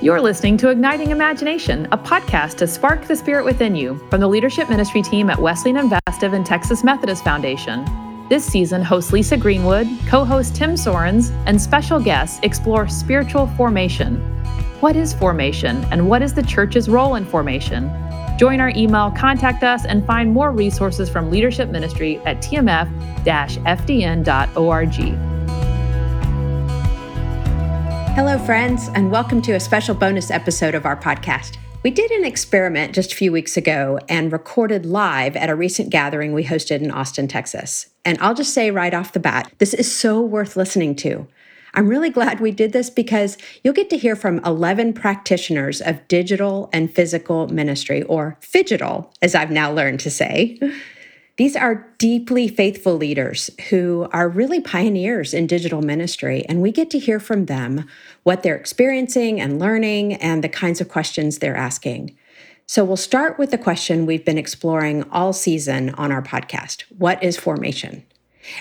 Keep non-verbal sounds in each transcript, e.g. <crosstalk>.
You're listening to Igniting Imagination, a podcast to spark the spirit within you from the leadership ministry team at Wesleyan Investive and Texas Methodist Foundation. This season, host Lisa Greenwood, co host Tim Sorens, and special guests explore spiritual formation. What is formation, and what is the church's role in formation? Join our email, contact us, and find more resources from leadership ministry at tmf fdn.org. Hello, friends, and welcome to a special bonus episode of our podcast. We did an experiment just a few weeks ago and recorded live at a recent gathering we hosted in Austin, Texas. And I'll just say right off the bat, this is so worth listening to. I'm really glad we did this because you'll get to hear from 11 practitioners of digital and physical ministry, or phygital, as I've now learned to say. <laughs> These are deeply faithful leaders who are really pioneers in digital ministry, and we get to hear from them what they're experiencing and learning and the kinds of questions they're asking. So, we'll start with the question we've been exploring all season on our podcast What is formation?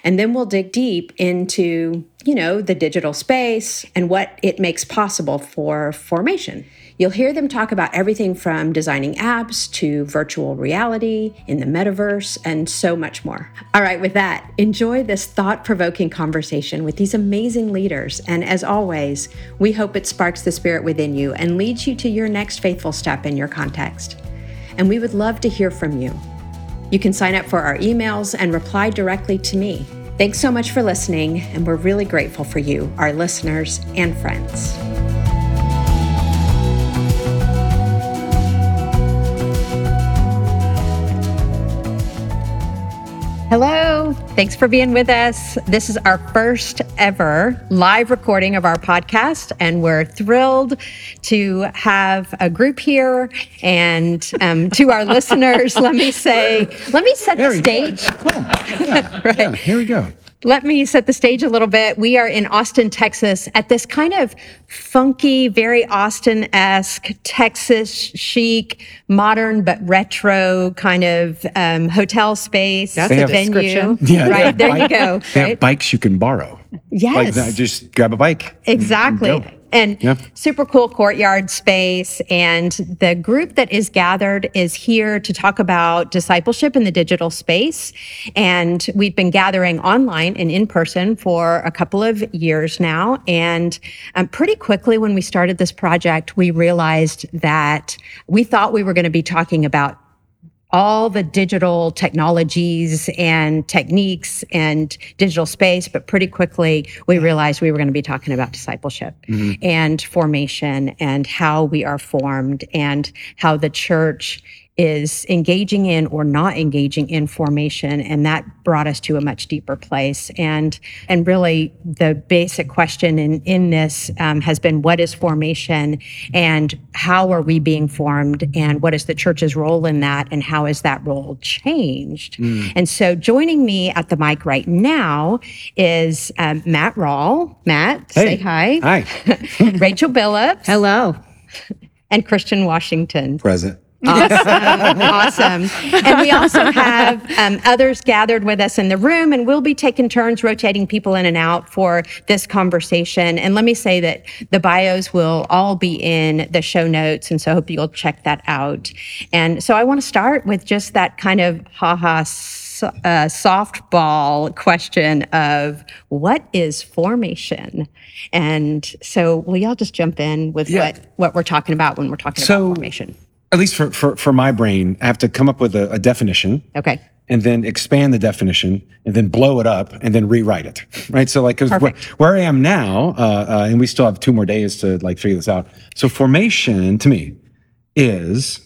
And then we'll dig deep into, you know, the digital space and what it makes possible for formation. You'll hear them talk about everything from designing apps to virtual reality in the metaverse and so much more. All right, with that, enjoy this thought provoking conversation with these amazing leaders. And as always, we hope it sparks the spirit within you and leads you to your next faithful step in your context. And we would love to hear from you. You can sign up for our emails and reply directly to me. Thanks so much for listening, and we're really grateful for you, our listeners and friends. Hello. Thanks for being with us. This is our first ever live recording of our podcast, and we're thrilled to have a group here. And um, to our <laughs> listeners, let me say, let me set There the stage. Cool. <laughs> Yeah, here we go. Let me set the stage a little bit. We are in Austin, Texas, at this kind of funky, very Austin esque, Texas chic, modern but retro kind of um, hotel space. That's a have- venue. <laughs> Yeah, right have there you go. They have bikes you can borrow. Yes. Like that, just grab a bike. Exactly. And Yeah. super cool courtyard space. And the group that is gathered is here to talk about discipleship in the digital space. And we've been gathering online and in person for a couple of years now. And um, pretty quickly, when we started this project, we realized that we thought we were going to be talking about all the digital technologies and techniques and digital space, but pretty quickly we realized we were going to be talking about discipleship mm-hmm. and formation and how we are formed and how the church is engaging in or not engaging in formation and that brought us to a much deeper place and and really the basic question in in this um, has been what is formation and how are we being formed and what is the church's role in that and how has that role changed and so joining me at the mic right now is um, matt Rawle. matt say hi Hi. <laughs> rachel billups Hello. and christian washington Present. Awesome. <laughs> awesome. And we also have um, others gathered with us in the room, and we'll be taking turns rotating people in and out for this conversation. And let me say that the bios will all be in the show notes, and so I hope you'll check that out. And so I want to start with just that kind of haha so- uh, softball question of what is formation? And so will y'all just jump in with Yeah. what, what we're talking about when we're talking So- about formation? At least for, for, for my brain, I have to come up with a, a definition Okay. and then expand the definition and then blow it up and then rewrite it. Right. So like, where, where I am now, uh, uh, and we still have two more days to like figure this out. So formation to me is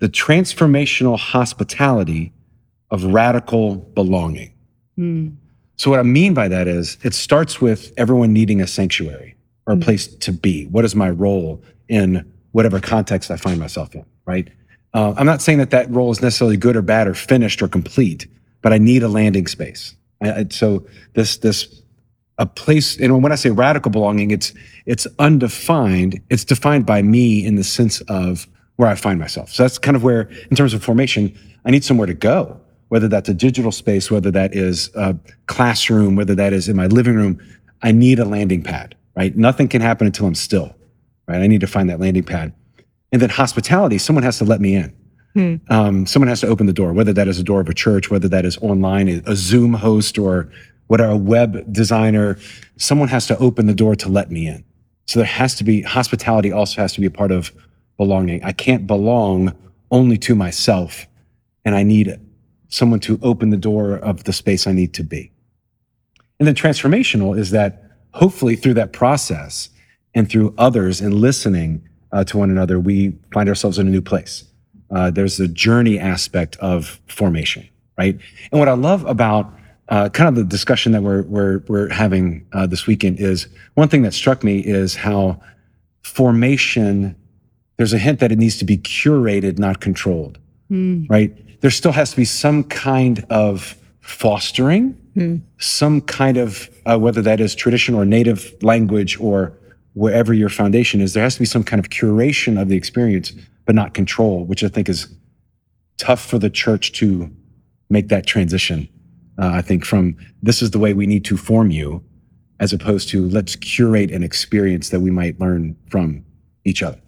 the transformational hospitality of radical belonging. So what I mean by that is it starts with everyone needing a sanctuary or a place to be. What is my role in whatever context I find myself in, right? Uh, I'm not saying that that role is necessarily good or bad or finished or complete, but I need a landing space. I, I- so this this a place, and when I say radical belonging, it's it's undefined. It's defined by me in the sense of where I find myself. So that's kind of where, in terms of formation, I need somewhere to go. Whether that's a digital space, whether that is a classroom, whether that is in my living room, I need a landing pad. Right? Nothing can happen until I'm still. Right? I need to find that landing pad. And then hospitality, someone has to let me in. Um, someone has to open the door, whether that is a door of a church, whether that is online, a Zoom host, or whatever, a web designer. Someone has to open the door to let me in. So there has to be hospitality, also has to be a part of belonging. I can't belong only to myself, and I need someone to open the door of the space I need to be. And then transformational is that hopefully through that process and through others and listening uh, to one another, we find ourselves in a new place. Uh, there's a journey aspect of formation, right? And what I love about uh, kind of the discussion that we're we're we're having uh, this weekend is one thing that struck me is how formation. There's a hint that it needs to be curated, not controlled, right? There still has to be some kind of fostering, some kind of uh, whether that is tradition or native language or wherever your foundation is. There has to be some kind of curation of the experience, but not control, which I think is tough for the church to make that transition. Uh, I think from this is the way we need to form you, as opposed to let's curate an experience that we might learn from each other.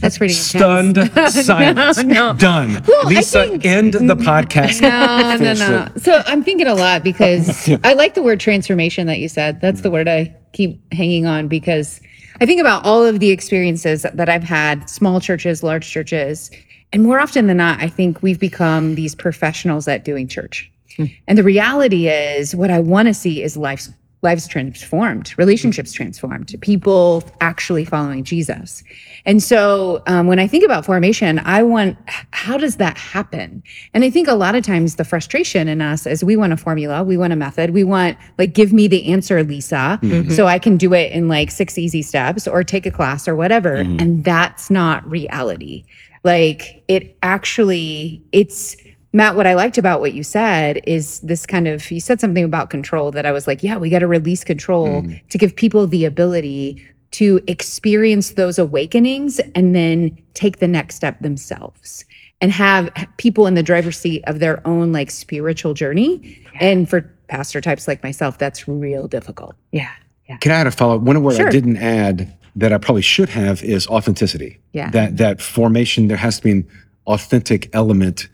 That's pretty Stunned <laughs> silence. no. Done. I Lisa, think- end the <laughs> podcast. No, no, no. it. So I'm thinking a lot because <laughs> I like the word transformation that you said. That's the word I keep hanging on because I think about all of the experiences that I've had, small churches, large churches, and more often than not, I think we've become these professionals at doing church. Hmm. And the reality is, what I want to see is lives lives transformed, relationships mm-hmm. transformed, people actually following Jesus. And so, um, when I think about formation, I want how does that happen? And I think a lot of times the frustration in us is we want a formula, we want a method, we want like give me the answer, Lisa, mm-hmm. so I can do it in like six easy steps or take a class or whatever. Mm-hmm. And that's not reality. Like it actually, it's Matt, what I liked about what you said is this kind of, you said something about control that I was like, yeah, we got to release control hmm. to give people the ability to experience those awakenings and then take the next step themselves and have people in the driver's seat of their own like spiritual journey. And for pastor types like myself, that's real difficult. Yeah. yeah. Can I add a follow up? One of word Sure. I didn't add that I probably should have is authenticity. Yeah. That that formation, there has to be an authentic element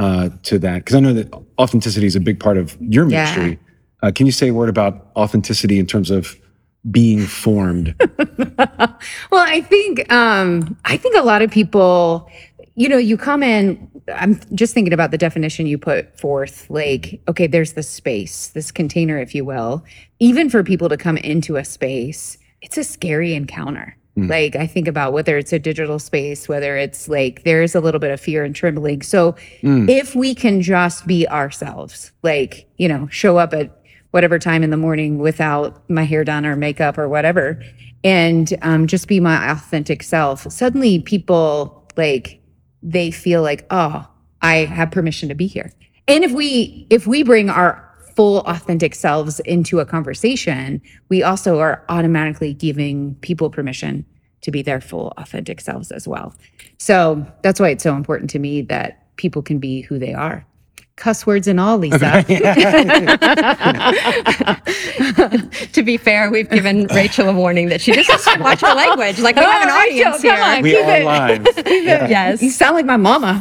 uh, to that because I know that authenticity is a big part of your Yeah. ministry. Uh, can you say a word about authenticity in terms of being formed? <laughs> Well, I think um, I think a lot of people, you know, you come in. I'm just thinking about the definition you put forth. Like, okay, there's the space, this container, if you will. Even for people to come into a space, it's a scary encounter. Like, I think about whether it's a digital space, whether it's like there's a little bit of fear and trembling. So, if we can just be ourselves, like, you know, show up at whatever time in the morning without my hair done or makeup or whatever and um, just be my authentic self suddenly people like they feel like oh i have permission to be here. And if we if we bring our full authentic selves into a conversation we also are automatically giving people permission to be their full authentic selves as well. So that's why it's so important to me that people can be who they are cuss words and all lisa <laughs> <laughs> to be fair, we've given Rachel a warning that she just has to watch her language. Like we oh, have an Oh, Rachel, audience come here. on. we Keep are it- live. <laughs> Yes. you sound like my mama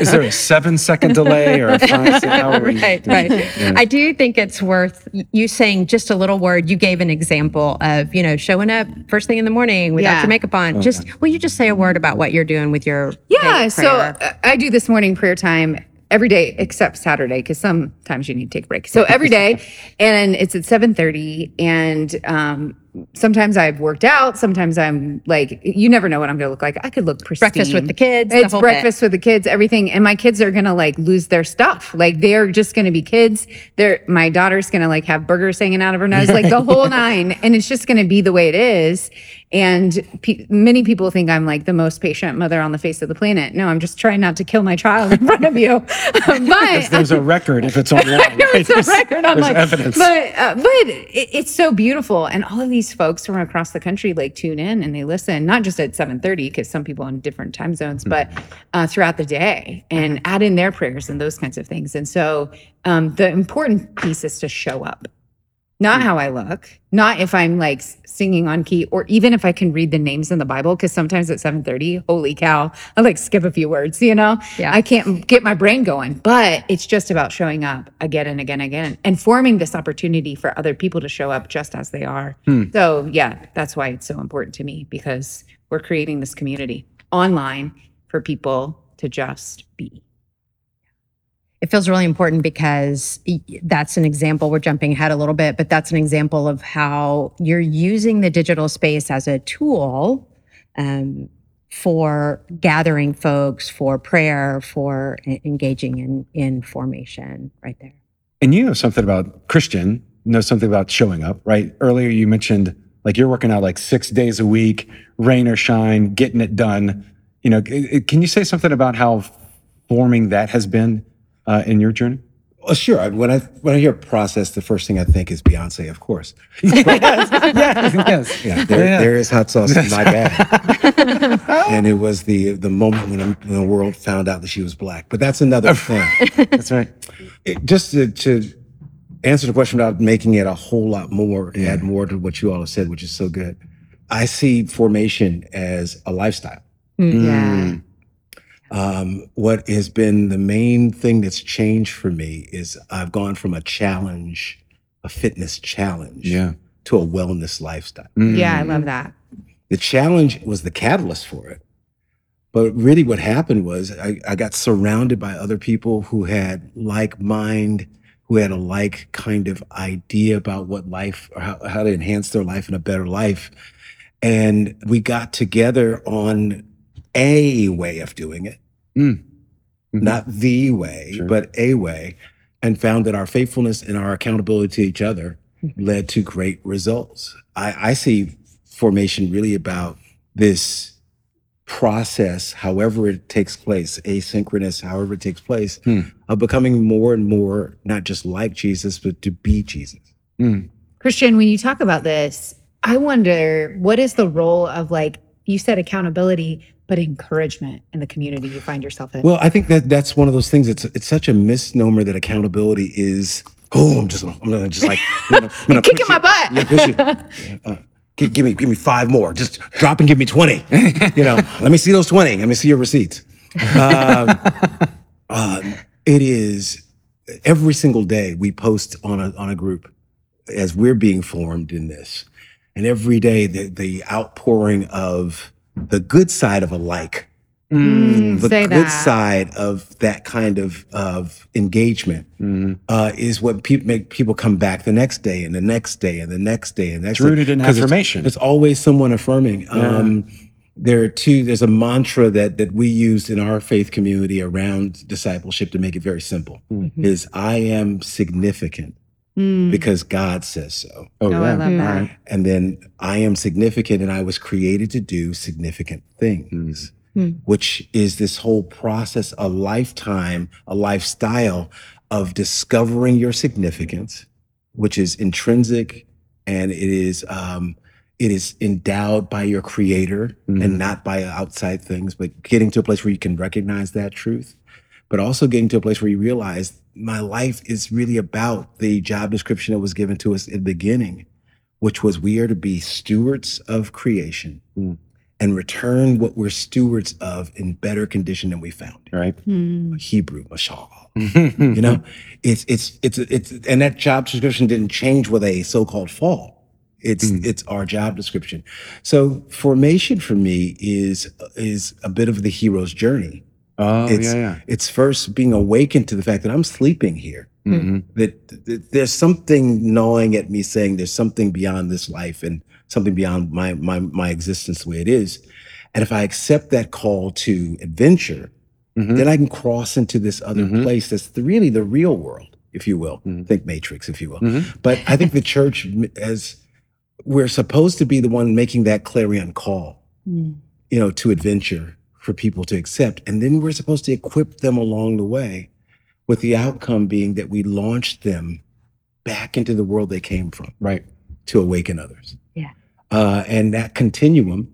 Is there a seven second delay or a five-second? How are right, right. I do think it's worth you saying just a little word. You gave an example of, you know, showing up first thing in the morning without Yeah. your makeup on. Just, will you just say a word about what you're doing with your Yeah, so I do this morning prayer time every day except Saturday because sometimes you need to take a break. So every day, <laughs> and it's at seven thirty, and um, sometimes I've worked out. Sometimes I'm like, you never know what I'm going to look like. I could look pristine. breakfast with the kids. the It's whole bit. breakfast with the kids, everything, and my kids are gonna like lose their stuff. Like they're just gonna be kids. They're my daughter's gonna like have burgers hanging out of her nose, like the <laughs> whole nine, and it's just gonna be the way it is. And pe- many people think I'm like the most patient mother on the face of the planet. No, I'm just trying not to kill my child in front of you. <laughs> <laughs> but There's a record if it's online. it's a record. I'm There's like, evidence. but uh, but it, it's so beautiful, and all of these folks from across the country like tune in and they listen, not just at 7:30 because some people on different time zones, but uh, throughout the day, and add in their prayers and those kinds of things. And so um, the important piece is to show up. Not hmm. how I look, not if I'm like singing on key, or even if I can read the names in the Bible. Because sometimes at 7:30, holy cow, I like skip a few words. You know, Yeah. I can't get my brain going. But it's just about showing up again and again and again, and forming this opportunity for other people to show up just as they are. Hmm. So yeah, that's why it's so important to me because we're creating this community online for people to just be. It feels really important because that's an example. We're jumping ahead a little bit, but that's an example of how you're using the digital space as a tool um, for gathering folks, for prayer, for engaging in, in formation right there. And you know something about Christian, know something about showing up, right? Earlier you mentioned like you're working out like six days a week, rain or shine, getting it done. You know, can you say something about how forming that has been uh, in your journey? Well, sure. When I when I hear process, the first thing I think is Beyonce, of course. <laughs> <laughs> yes, yes. Yeah, there, Yeah. there is hot sauce in my <laughs> bag. and it was the the moment when, when the world found out that she was black. But that's another thing. That's right. It- just to, to answer the question without making it a whole lot more, add more to what you all have said, which is so good. I see formation as a lifestyle. Mm. Yeah. Mm. Um, what has been the main thing that's changed for me is I've gone from a challenge, a fitness challenge, Yeah. to a wellness lifestyle. Yeah, I love that. The challenge was the catalyst for it. But really, what happened was I, I got surrounded by other people who had like mind, who had a like kind of idea about what life or how, how to enhance their life and a better life. And we got together on a way of doing it, Mm. Mhm. not the way, Sure. but a way, and found that our faithfulness and our accountability to each other led to great results. I, I see formation really about this process, however it takes place, asynchronous, however it takes place, Hmm. of becoming more and more not just like Jesus, but to be Jesus. Mm. Christian, when you talk about this, I wonder what is the role of like you said accountability, but encouragement in the community you find yourself in. Well, I think that that's one of those things. It's it's such a misnomer that accountability is. Oh, I'm just I'm gonna just like I'm gonna, I'm gonna <laughs> Kicking my butt. Yeah, push you. Uh, give, give me give me five more. Just drop and give me twenty. You know, let me see those twenty. Let me see your receipts. Um, <laughs> um, it is every single day we post on a on a group as we're being formed in this, and every day the the outpouring of the good side of a like Mm, the good that. side of that kind of of engagement Mm. uh, is what pe- make people come back the next day and the next day and the next day and that's next It's rooted day. in 'Cause it's- It's, always someone affirming. Um, there are two. There's a mantra that that we used in our faith community around discipleship to make it very simple. Mhm. Is I am significant Mm. because God says so, Oh, Oh, I yeah. love All that. and then I am significant, and I was created to do significant things Mm. which is this whole process, a lifetime, a lifestyle of discovering your significance, which is intrinsic and it is um, it is endowed by your creator Mhm. and not by outside things, but getting to a place where you can recognize that truth, but also getting to a place where you realize my life is really about the job description that was given to us in the beginning, which was we are to be stewards of creation Mm. and return what we're stewards of in better condition than we found it. Right. Mm. Hebrew, mashal. you <laughs> You know, it's it's it's it's and that job description didn't change with a so-called fall. It's Mm. it's our job description. So formation for me is is a bit of the hero's journey. Oh, It's- yeah, yeah. It's first being awakened to the fact that I'm sleeping here. Mhm. That, that there's something gnawing at me saying there's something beyond this life and something beyond my my my existence the way it is. And if I accept that call to adventure, Mhm. then I can cross into this other Mhm. place that's the, really the real world, if you will. Mhm. Think Matrix, if you will. Mhm. But I think the church, as we're supposed to be the one making that clarion call, Mm. you know, to adventure for people to accept. And then we're supposed to equip them along the way with the outcome being that we launch them back into the world they came from Right. to awaken others. Yeah. Uh, and that continuum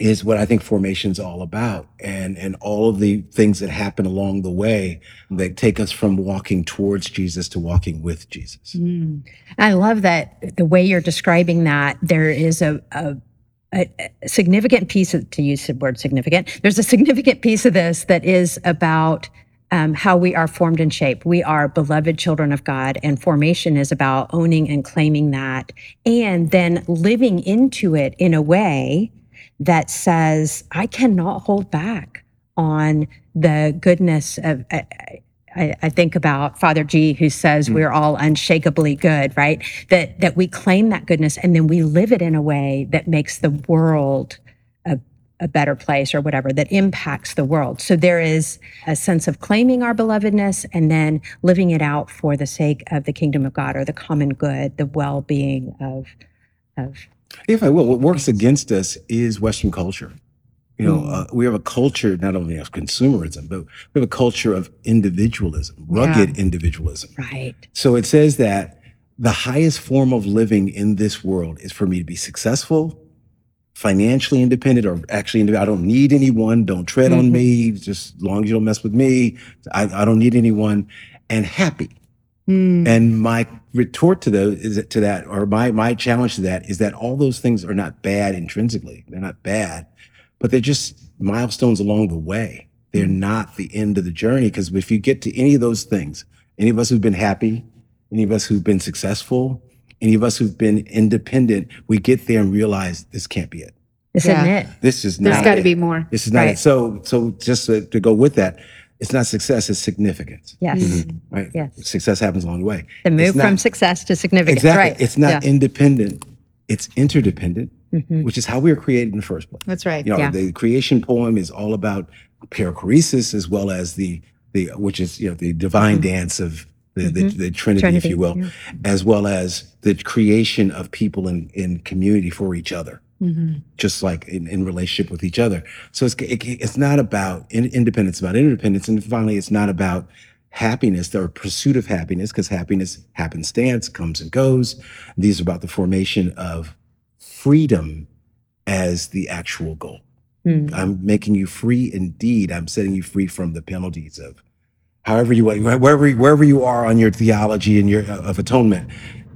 is what I think formation's all about and and all of the things that happen along the way that take us from walking towards Jesus to walking with Jesus. I love that the way you're describing that there is a, a, a significant piece of, to use the word significant, there's a significant piece of this that is about um, how we are formed and shaped. We are beloved children of God, and formation is about owning and claiming that, and then living into it in a way that says, I cannot hold back on the goodness of. I, I, I think about Father G, who says mm. we're all unshakably good, right? That that we claim that goodness and then we live it in a way that makes the world a, a better place or whatever, that impacts the world. So there is a sense of claiming our belovedness and then living it out for the sake of the kingdom of God or the common good, the well-being of of If I will, what works against us is Western culture. You know, Mm. uh, we have a culture not only of consumerism, but we have a culture of individualism, rugged individualism. right. So it says that the highest form of living in this world is for me to be successful, financially independent, or actually, I don't need anyone. Don't tread on me. Just as long as you don't mess with me, I, I don't need anyone, and happy. Mm. And my retort to those is that, to that, or my my challenge to that is that all those things are not bad intrinsically. They're not bad, but they're just milestones along the way. They're not the end of the journey. Because if you get to any of those things, any of us who've been happy, any of us who've been successful, any of us who've been independent, we get there and realize this can't be it. This Yeah. isn't it. This is not. There's got to be more. This is not Right. it. So, so just to, to go with that, it's not success; it's significance. Yes. Right? Yes. Success happens along the way. The move not- from success to significance. Exactly. Right. It's not Yeah. Mm-hmm. independent. It's interdependent, which is how we were created in the first place. That's right. You know, Yeah. the creation poem is all about perichoresis as well as the the which is you know the divine dance of the, the, the Trinity, if Mm-hmm. You will, as well as the creation of people in in community for each other. Mm-hmm. Just like in, in relationship with each other. So it's it, it's not about in, independence, about interdependence, and finally, it's not about happiness or pursuit of happiness because happiness happenstance comes and goes. These are about the formation of freedom as the actual goal. Mm. I'm making you free indeed. I'm setting you free from the penalties of however you want, wherever wherever you are on your theology and your of atonement.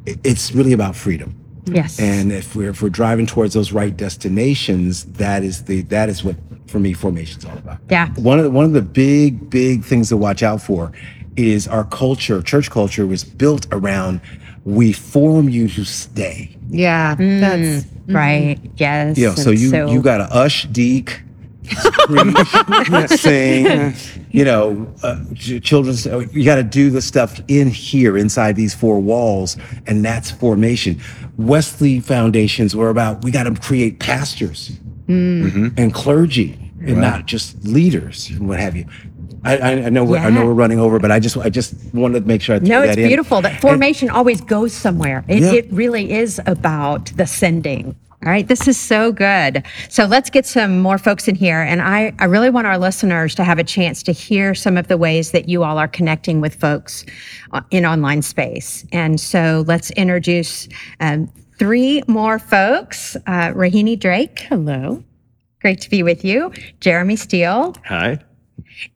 It's really about freedom. Yes. And if we're if we're driving towards those right destinations, that is the that is what for me formation is all about. yeah. One of the, one of the big big things to watch out for is our culture. Church culture was built around we form you to stay. Yeah. That's Right. Yes. You know, so And you you got to ush, deek, scream, <laughs> sing. You know, uh, children's. uh, You got to do the stuff in here, inside these four walls, and that's formation. Wesley foundations were about we got to create pastors and clergy, and not just leaders and what have you. I, I I know we're, I know we're running over, but I just I just wanted to make sure I threw No, that it's in. beautiful. That formation always goes somewhere. It, Yeah. it really is about the sending. All right, this is so good. So let's get some more folks in here. And I, I really want our listeners to have a chance to hear some of the ways that you all are connecting with folks uh, in online space. And so let's introduce um, three more folks. Uh, Rahini Drake, hello. Great to be with you. Jeremy Steele Hi.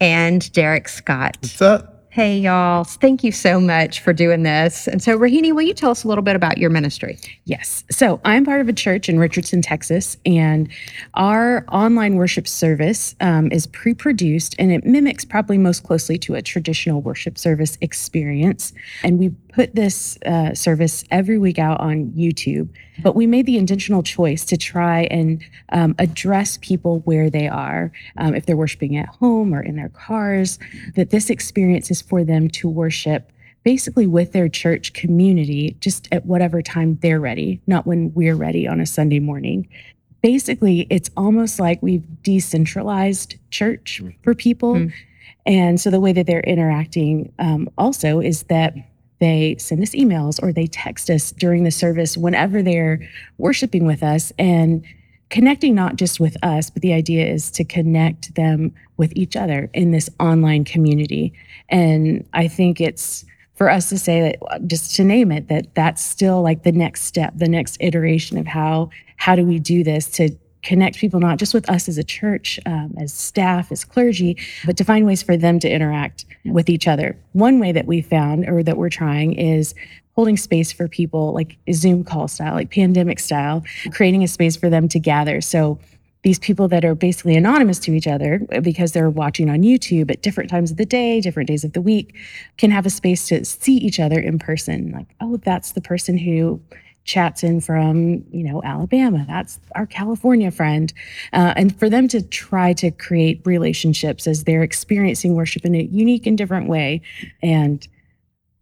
And Derek Scott. What's up? Hey, y'all. Thank you so much for doing this. And so, Rahini, will you tell us a little bit about your ministry? Yes. So I'm part of a church in Richardson, Texas, and our online worship service um, is pre produced and it mimics probably most closely to a traditional worship service experience. And we put this uh, service every week out on YouTube, but we made the intentional choice to try and um, address people where they are. Um, if they're worshiping at home or in their cars, that this experience is for them to worship basically with their church community just at whatever time they're ready, not when we're ready on a Sunday morning. Basically, it's almost like we've decentralized church for people. Mm. And so the way that they're interacting um, also is that they send us emails or they text us during the service whenever they're worshiping with us and connecting not just with us, but the idea is to connect them with each other in this online community. And I think it's for us to say that just to name it that that's still like the next step the next iteration of how how do we do this to connect people not just with us as a church, um, as staff, as clergy, but to find ways for them to interact with each other. One way that we found or that we're trying is holding space for people like a Zoom call style, like pandemic style, creating a space for them to gather. So these people that are basically anonymous to each other because they're watching on YouTube at different times of the day, different days of the week, can have a space to see each other in person. Like, oh, that's the person who chats in from you know alabama. That's our california friend. Uh, and for them to try to create relationships as they're experiencing worship in a unique and different way. And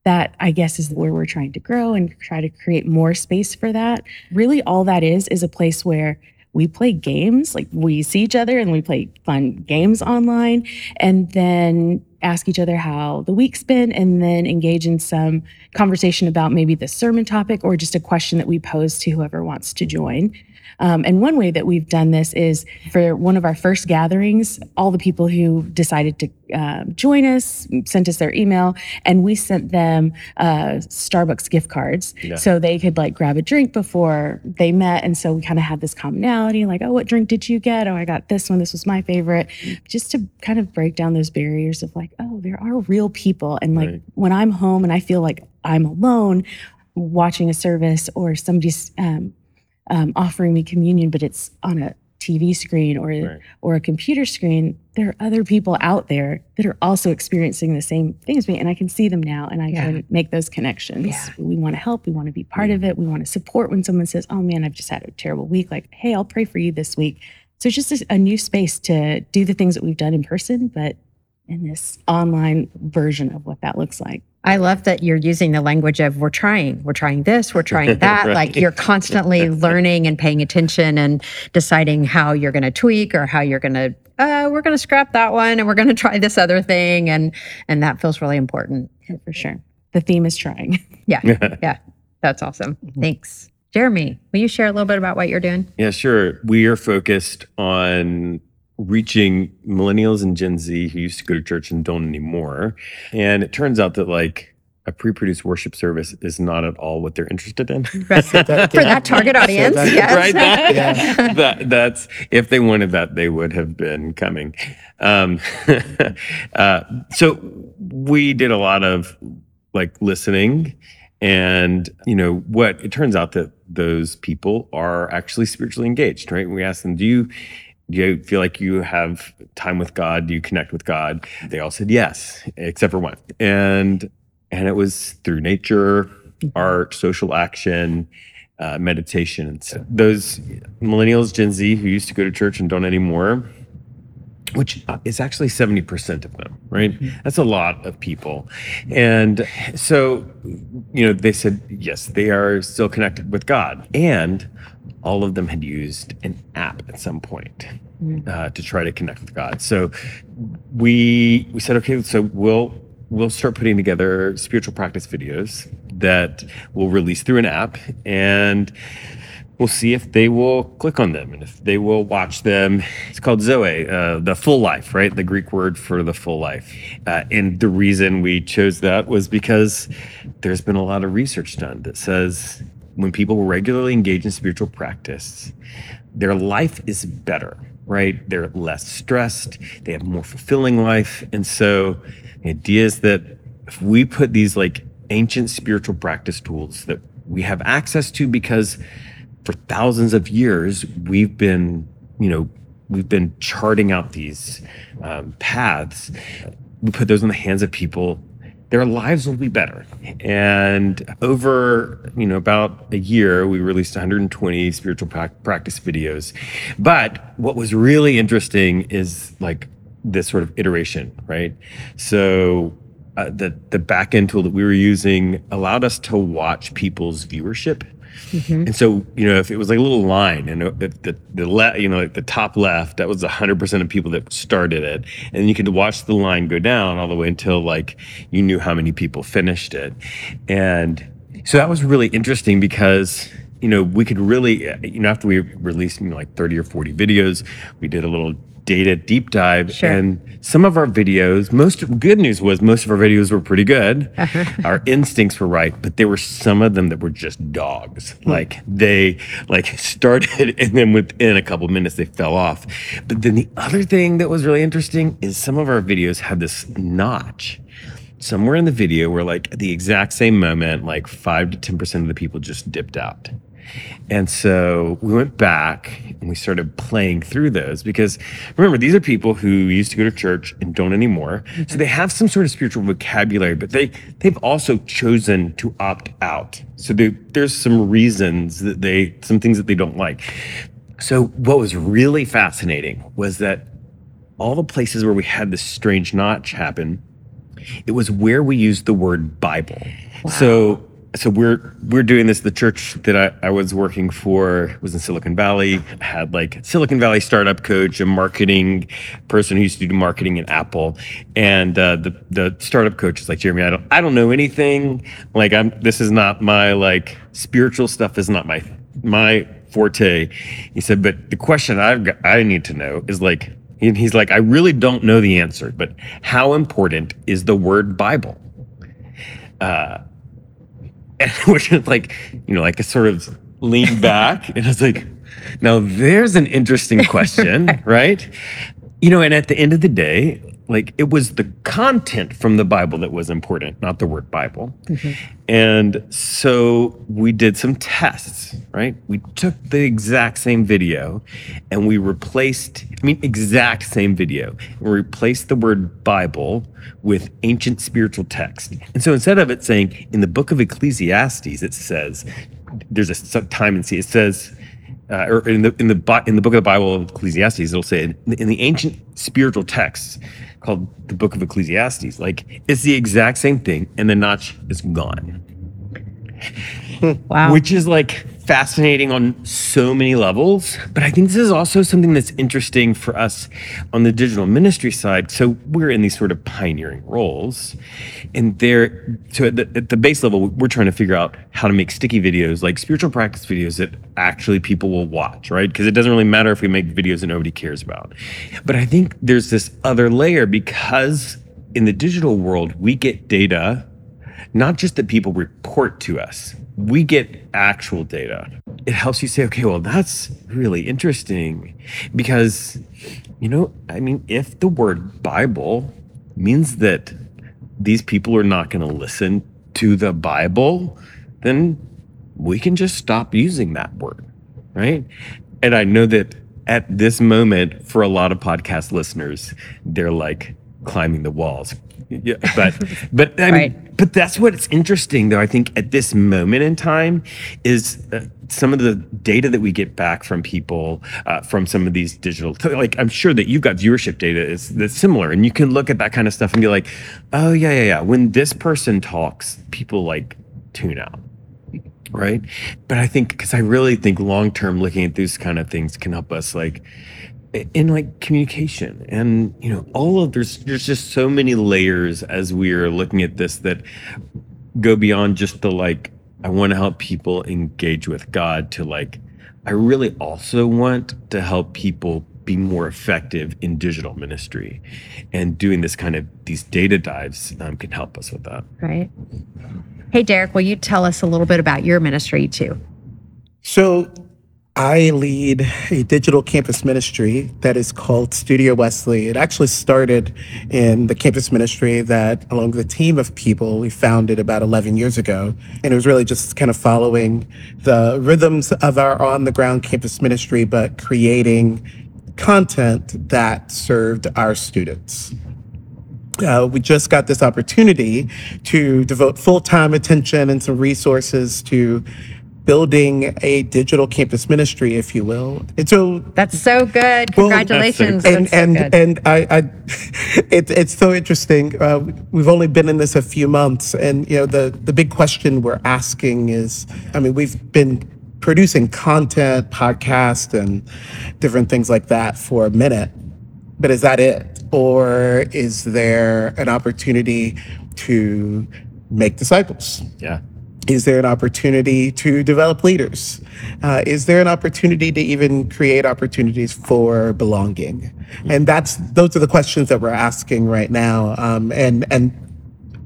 that i guess is where we're trying to grow and try to create more space for that. Really all that is is a place where we play games. Like we see each other and we play fun games online. And then ask each other how the week's been and then engage in some conversation about maybe the sermon topic or just a question that we pose to whoever wants to join um, and one way that we've done this is for one of our first gatherings, all the people who decided to uh, join us sent us their email, and we sent them uh, Starbucks gift cards yeah. so they could like grab a drink before they met. And so we kind of had this commonality, like, oh, what drink did you get? Oh, I got this one. This was my favorite, just to kind of break down those barriers of like, oh, there are real people, and like right. when I'm home and I feel like I'm alone watching a service or somebody's um, um, offering me communion, but it's on a TV screen or right. or a computer screen, there are other people out there that are also experiencing the same thing as me, and I can see them now, and I yeah. can make those connections. Yeah. We want to help. We want to be part of it. We want to support when someone says, "Oh man, I've just had a terrible week." Like, "Hey, I'll pray for you this week." So it's just a, a new space to do the things that we've done in person, but in this online version of what that looks like. I love that you're using the language of we're trying, we're trying this, we're trying <laughs> that. right. Like you're constantly <laughs> learning and paying attention and deciding how you're going to tweak or how you're going to uh, we're going to scrap that one and we're going to try this other thing and and that feels really important yeah, for sure. The theme is trying. <laughs> yeah. Yeah. That's awesome. Thanks. Jeremy, will you share a little bit about what you're doing? Yeah, sure. We are focused on reaching millennials and Gen Z who used to go to church and don't anymore. And it turns out that like a pre-produced worship service is not at all what they're interested in. <laughs> Right. For that target <laughs> audience, yes. right? That, <laughs> yeah. that, that's if they wanted that, they would have been coming. Um, uh, so we did a lot of like listening, and you know what? It turns out that those people are actually spiritually engaged, right? We asked them, "Do you?" Do you feel like you have time with God? Do you connect with God? They all said yes, except for one. And and it was through nature, art, social action, uh, meditation. So those millennials, Gen Z, who used to go to church and don't anymore, which is actually 70% of them, right? Mm-hmm. That's a lot of people. And so, you know, they said, yes, they are still connected with God. And all of them had used an app at some point mm. uh, to try to connect with God. So we we said, okay, so we'll we'll start putting together spiritual practice videos that we'll release through an app and we'll see if they will click on them and if they will watch them. It's called Zoe, uh, the full life, right? The Greek word for the full life. Uh, and the reason we chose that was because there's been a lot of research done that says when people regularly engage in spiritual practice, their life is better, right? They're less stressed, they have more fulfilling life. And so the idea is that if we put these like ancient spiritual practice tools that we have access to because for thousands of years we've been, you know, we've been charting out these um, paths. We put those in the hands of people their lives will be better. And over, you know, about a year, we released 120 spiritual practice videos. But what was really interesting is like this sort of iteration, right? So uh, the the back end tool that we were using allowed us to watch people's viewership Mm-hmm. And so, you know, if it was like a little line and the, the, the le- you know, like the top left, that was 100% of people that started it. And you could watch the line go down all the way until like you knew how many people finished it. And so that was really interesting because you know, we could really, you know, after we released you know, like 30 or 40 videos, we did a little data deep dive. Sure. And some of our videos, most good news was most of our videos were pretty good. <laughs> our instincts were right, but there were some of them that were just dogs. Hmm. Like they like started <laughs> and then within a couple minutes they fell off. But then the other thing that was really interesting is some of our videos had this notch somewhere in the video where like at the exact same moment like 5 to 10% of the people just dipped out and so we went back and we started playing through those because remember these are people who used to go to church and don't anymore. So they have some sort of spiritual vocabulary but they they've also chosen to opt out. So they, there's some reasons that they some things that they don't like. So what was really fascinating was that all the places where we had this strange notch happen it was where we used the word Bible. So so we're we're doing this. The church that I, I was working for was in Silicon Valley. Had like Silicon Valley startup coach, a marketing person who used to do marketing in Apple, and uh, the the startup coach is like Jeremy. I don't I don't know anything. Like I'm. This is not my like spiritual stuff. Is not my my forte. He said, but the question I've got, I need to know is like and he's like, I really don't know the answer, but how important is the word Bible? Uh, and <laughs> we're just like, you know, like a sort of lean back <laughs> and it's like, now there's an interesting question, <laughs> right? You know, and at the end of the day, like it was the content from the Bible that was important, not the word Bible. And so we did some tests, right? We took the exact same video and we replaced, I mean, exact same video. We replaced the word Bible with ancient spiritual text. And so instead of it saying in the book of Ecclesiastes, it says, there's a time and see, it says, uh, or in the in the in the book of the Bible of Ecclesiastes, it'll say in, in the ancient spiritual texts called the book of Ecclesiastes, like it's the exact same thing, and the notch is gone, Wow. which is like fascinating on so many levels. But I think this is also something that's interesting for us on the digital ministry side. So we're in these sort of pioneering roles, and there, so at the, at the base level, we're trying to figure out how to make sticky videos, like spiritual practice videos that actually people will watch, right? Because it doesn't really matter if we make videos that nobody cares about. But I think there's this other layer because in the digital world, we get data not just that people report to us, we get actual data. It helps you say, okay, well, that's really interesting because, you know, I mean, if the word Bible means that these people are not going to listen to the Bible, then we can just stop using that word, right? And I know that at this moment, for a lot of podcast listeners, they're like climbing the walls. Yeah, but but I mean, Right. but that's what's interesting, though. I think at this moment in time is uh, some of the data that we get back from people uh, from some of these digital. Like I'm sure that you've got viewership data is that's similar, and you can look at that kind of stuff and be like, oh yeah, yeah, yeah. When this person talks, people like tune out right but i think because i really think long term looking at these kind of things can help us like in like communication and you know all of there's there's just so many layers as we are looking at this that go beyond just the like i want to help people engage with god to like i really also want to help people be more effective in digital ministry and doing this kind of these data dives um, can help us with that right. Hey, Derek, will you tell us a little bit about your ministry too? So, I lead a digital campus ministry that is called Studio Wesley. It actually started in the campus ministry that, along with a team of people, we founded about 11 years ago. And it was really just kind of following the rhythms of our on the ground campus ministry, but creating content that served our students uh, we just got this opportunity to devote full time attention and some resources to building a digital campus ministry, if you will. And so That's so good. Well, Congratulations. and That's so and good. and I, I <laughs> it, it's so interesting. Uh, we've only been in this a few months, and you know the the big question we're asking is, I mean, we've been producing content, podcast, and different things like that for a minute, but is that it, or is there an opportunity to make disciples? yeah is there an opportunity to develop leaders? Uh, is there an opportunity to even create opportunities for belonging? And that's those are the questions that we're asking right now. Um, and and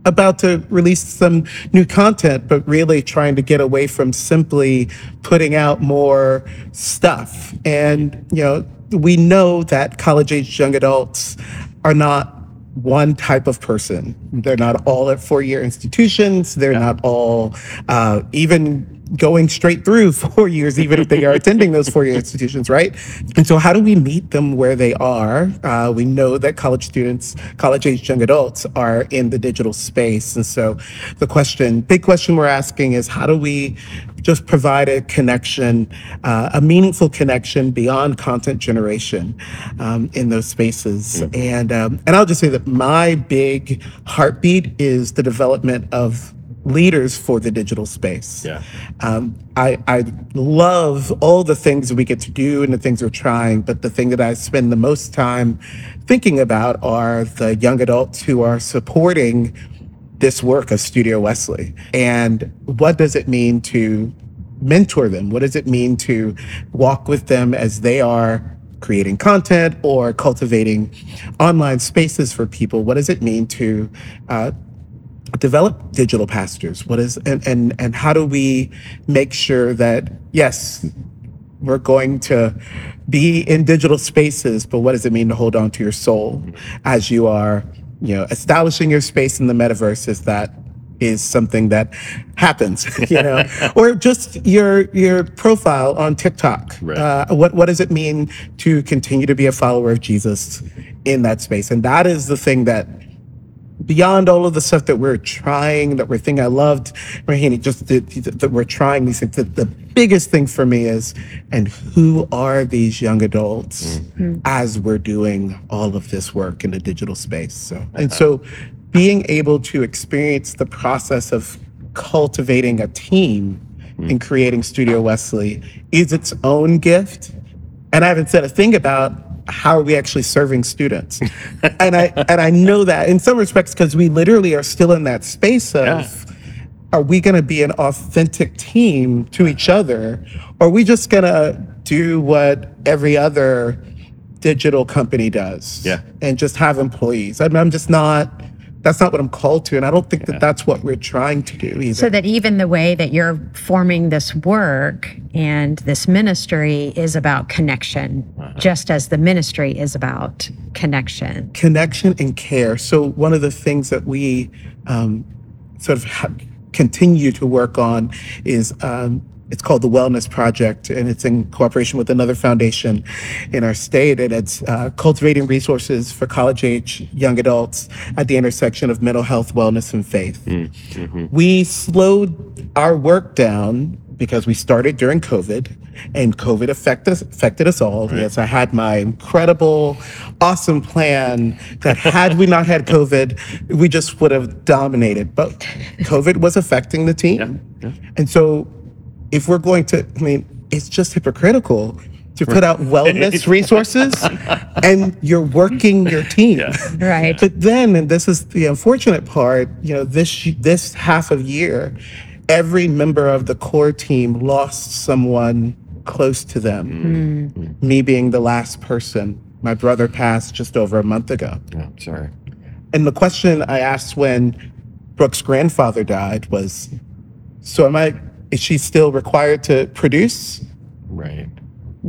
about to release some new content, but really trying to get away from simply putting out more stuff. And you know, we know that college-age young adults are not one type of person. They're not all at four-year institutions. They're not all uh, even going straight through <laughs> four years, even if they are attending those four-year institutions, right? And so, how do we meet them where they are? Uh, we know that college students, college-age young adults, are in the digital space, and so the question, big question we're asking is, how do we just provide a connection, uh, a meaningful connection beyond content generation um, in those spaces? And um, and I'll just say that my big heartbeat is the development of leaders for the digital space. Yeah. Um, I, I love all the things we get to do and the things we're trying, but the thing that I spend the most time thinking about are the young adults who are supporting this work of Studio Wesley. And what does it mean to mentor them? What does it mean to walk with them as they are creating content or cultivating online spaces for people? What does it mean to uh, develop digital pastors? What is and and and how do we make sure that yes, we're going to be in digital spaces, but what does it mean to hold on to your soul as you are, you know, establishing your space in the metaverse? Is that is something that happens, <laughs> you know, <laughs> or just your your profile on TikTok. Right. Uh, what what does it mean to continue to be a follower of Jesus in that space? And that is the thing that beyond all of the stuff that we're trying, that we're thinking, I loved, Rahini, just that, that we're trying these things. The, the biggest thing for me is, and who are these young adults mm-hmm. as we're doing all of this work in the digital space? So, and so being able to experience the process of cultivating a team and creating Studio Wesley is its own gift. And I haven't said a thing about how are we actually serving students. <laughs> and I and I know that in some respects because we literally are still in that space of Yeah. are we going to be an authentic team to each other or are we just going to do what every other digital company does Yeah. and just have employees I mean, i'm just not that's not what i'm called to and i don't think that that's what we're trying to do either So that even the way that you're forming this work and this ministry is about connection, just as the ministry is about connection. connection and care. So one of the things that we um, sort of ha- continue to work on is um, it's called the Wellness Project, and it's in cooperation with another foundation in our state, and it's uh, cultivating resources for college-age young adults at the intersection of mental health, wellness, and faith. We slowed our work down because we started during COVID and COVID affected us, affected us all. Yes, I had my incredible, awesome plan that had we not had COVID, we just would have dominated. But COVID was affecting the team. And so if we're going to, I mean, it's just hypocritical to put out wellness <laughs> resources and you're working your team. Right. But then, and this is the unfortunate part, you know, this this half of year, every member of the core team lost someone close to them. Hmm. Me being the last person. My brother passed just over a month ago. Oh, sorry. And the question I asked when Brooke's grandfather died was, so am I is she still required to produce? Right.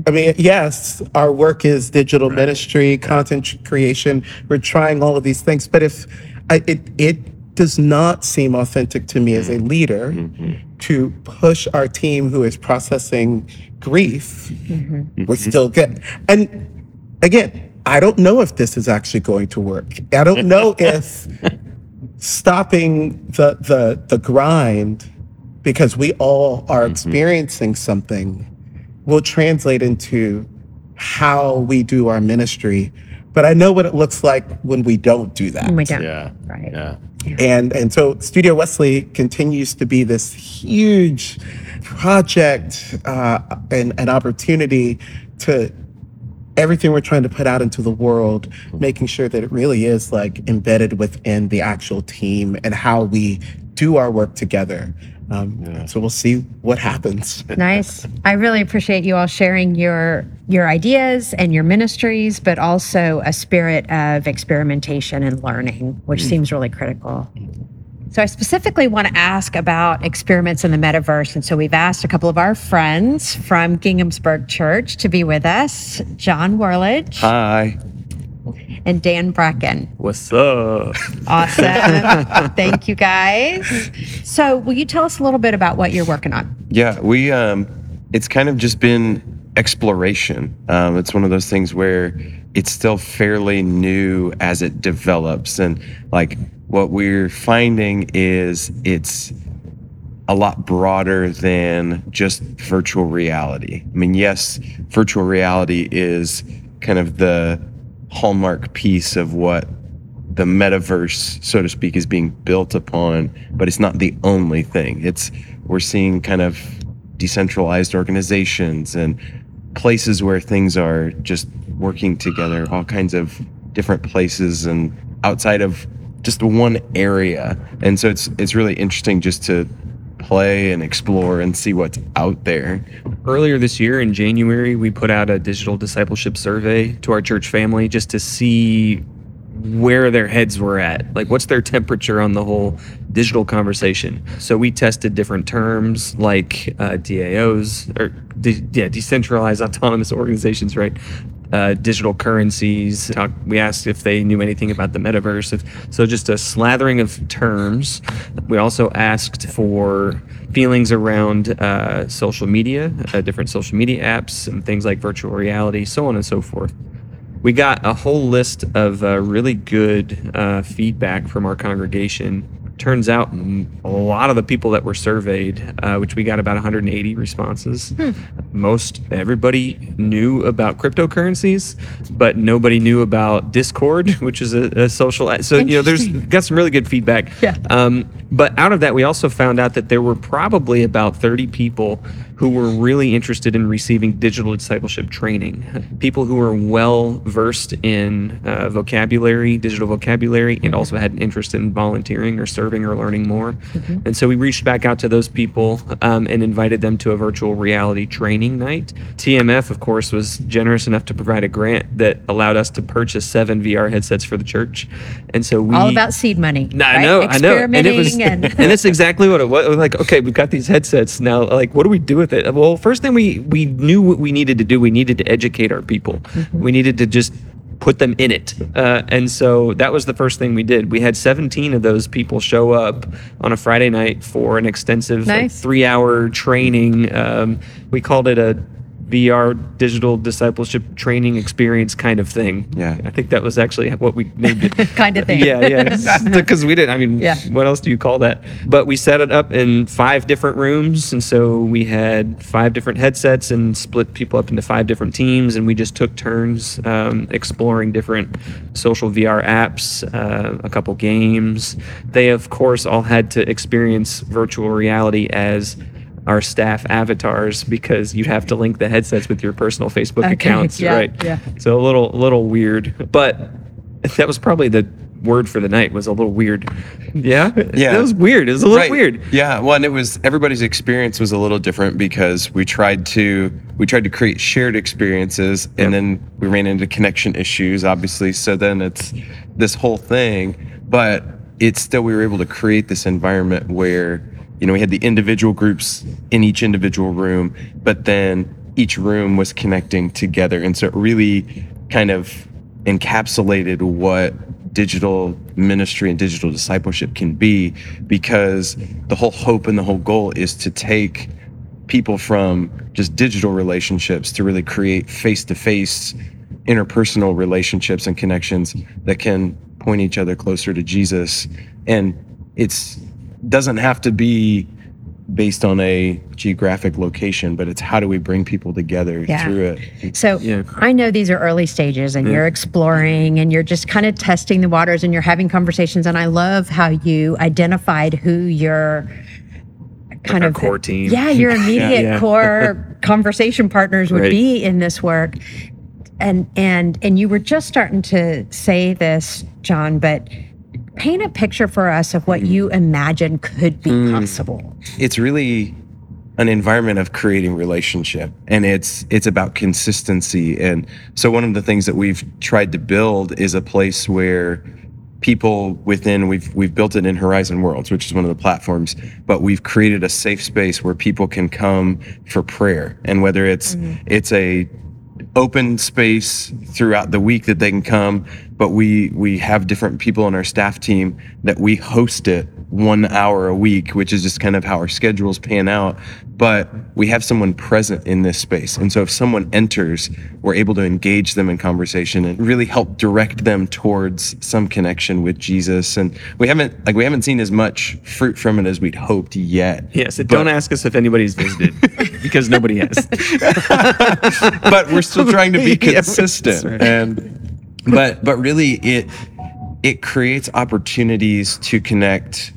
I mean, yes, our work is digital ministry, content creation. We're trying all of these things, but if I, it it does not seem authentic to me as a mm-hmm. leader mm-hmm. to push our team who is processing grief. Mm-hmm. We're still good, and again, I don't know if this is actually going to work. I don't know <laughs> if stopping the the the grind because we all are experiencing something will translate into how we do our ministry. But I know what it looks like when we don't do that. We don't. Yeah. Right. Yeah. And and so Studio Wesley continues to be this huge project uh, and an opportunity to everything we're trying to put out into the world, making sure that it really is like embedded within the actual team and how we do our work together. Um, So we'll see what happens. Nice. I really appreciate you all sharing your your ideas and your ministries, but also a spirit of experimentation and learning, which seems really critical. So I specifically want to ask about experiments in the metaverse. And so we've asked a couple of our friends from Ginghamsburg Church to be with us, John Worledge Hi. And Dan Bracken. What's up? Awesome. <laughs> Thank you guys. So will you tell us a little bit about what you're working on? Yeah, we um it's kind of just been exploration. Um it's one of those things where it's still fairly new as it develops and like what we're finding is it's a lot broader than just virtual reality. I mean, yes, virtual reality is kind of the hallmark piece of what the metaverse, so to speak, is being built upon, but it's not the only thing. It's we're seeing kind of decentralized organizations and places where things are just working together, all kinds of different places and outside of just one area. And so it's it's really interesting just to play and explore and see what's out there. Earlier this year in January, we put out a digital discipleship survey to our church family just to see where their heads were at. Like, what's their temperature on the whole digital conversation? So, we tested different terms like uh, DAOs, or de- yeah, decentralized autonomous <laughs> organizations, right? Uh, digital currencies. Talk, we asked if they knew anything about the metaverse. If, so, just a slathering of terms. We also asked for feelings around uh, social media, uh, different social media apps, and things like virtual reality, so on and so forth we got a whole list of uh, really good uh, feedback from our congregation. Turns out a lot of the people that were surveyed, uh, which we got about 180 responses, most everybody knew about cryptocurrencies, but nobody knew about Discord, <laughs> which is a, a social. So you know, there's got some really good feedback. Yeah. Um, but out of that, we also found out that there were probably about 30 people who were really interested in receiving digital discipleship training. People who were well versed in uh, vocabulary, digital vocabulary, and also had an interest in volunteering or serving or learning more. And so we reached back out to those people um, and invited them to a virtual reality training night. TMF, of course, was generous enough to provide a grant that allowed us to purchase seven VR headsets for the church. And so we All about seed money. no, I right? know, I know, and it was, and, <laughs> and, that's exactly what it was. Like, okay, we've got these headsets now. Like, what do we do with it? Well, first thing we we knew what we needed to do. We needed to educate our people. Mm-hmm. We needed to just put them in it, uh, and so that was the first thing we did. We had 17 of those people show up on a Friday night for an extensive like, three-hour training. Um, we called it a VR digital discipleship training experience kind of thing. Yeah. I think that was actually what we named it. <laughs> Kind of thing. Yeah, yeah. <laughs> <laughs> Because we didn't. I mean, Yeah. what else do you call that? But we set it up in five different rooms, and so we had five different headsets and split people up into five different teams, and we just took turns um, exploring different social VR apps, uh, a couple games. They, of course, all had to experience virtual reality as our staff avatars because you have to link the headsets with your personal Facebook Okay, accounts, yeah, right? yeah. So a little, little weird, but that was probably the word for the night was a little weird. Yeah, Yeah. that was weird. It was a little Right. weird. Yeah, well, and it was everybody's experience was a little different because we tried to we tried to create shared experiences, and then we ran into connection issues, obviously. So then it's this whole thing, but it's still we were able to create this environment where you know we had the individual groups in each individual room, but then each room was connecting together, and so it really kind of encapsulated what digital ministry and digital discipleship can be because the whole hope and the whole goal is to take people from just digital relationships to really create face-to-face interpersonal relationships and connections that can point each other closer to Jesus. And it's doesn't have to be based on a geographic location but it's how do we bring people together Yeah. through it So Yeah. I know these are early stages and you're exploring and you're just kind of testing the waters and you're having conversations. And I love how you identified who your kind our of core team. Yeah, your <laughs> immediate Yeah. core <laughs> conversation partners would Right. be in this work. And and and you were just starting to say this, John, but paint a picture for us of what you imagine could be Mm. possible. it's really an environment of creating relationship and it's it's about consistency and so one of the things that we've tried to build is a place where people within we've we've built it in Horizon Worlds which is one of the platforms but we've created a safe space where people can come for prayer and whether it's it's a open space throughout the week that they can come but we we have different people on our staff team that we host it one hour a week which is just kind of how our schedules pan out. But we have someone present in this space. And so if someone enters we're able to engage them in conversation and really help direct them towards some connection with jesus. And we haven't like we haven't seen as much fruit from it as we'd hoped yet. Yes, But- don't ask us if anybody's visited <laughs> because nobody has. <laughs> but we're still trying to be <laughs> Yeah, consistent. right. and but but really it it creates opportunities to connect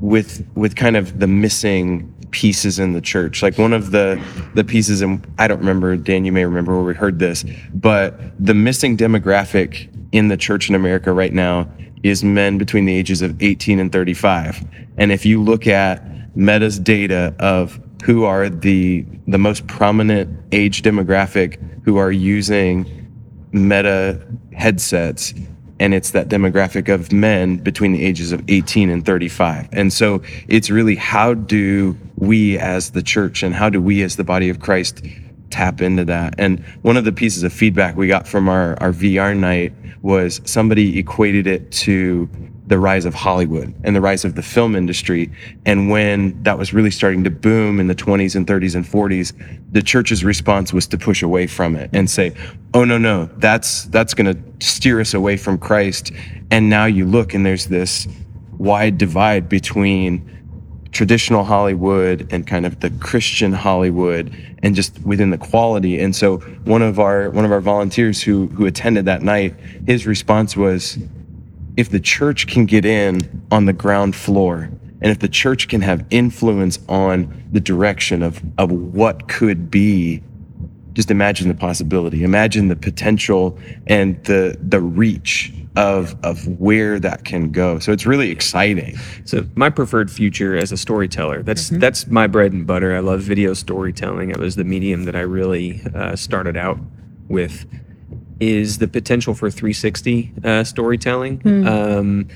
with with kind of the missing pieces in the church. Like one of the the pieces and i don't remember dan you may remember where we heard this but the missing demographic in the church in america right now is men between the ages of 18 and 35 and if you look at meta's data of who are the the most prominent age demographic who are using meta headsets and it's that demographic of men between the ages of 18 and 35 and so it's really how do we as the church and how do we as the body of christ tap into that and one of the pieces of feedback we got from our, our vr night was somebody equated it to the rise of Hollywood and the rise of the film industry. And when that was really starting to boom in the 20s and 30s and 40s, the church's response was to push away from it and say, "Oh no, no, that's that's going to steer us away from Christ." And now you look and there's this wide divide between traditional Hollywood and kind of the Christian Hollywood and just within the quality. And so one of our one of our volunteers who who attended that night, his response was if the church can get in on the ground floor and if the church can have influence on the direction of of what could be just imagine the possibility imagine the potential and the the reach of of where that can go so it's really exciting So my preferred future as a storyteller. That's that's my bread and butter. I love video storytelling. It was the medium that I really uh, started out with. Is the potential for 360 uh, storytelling, um,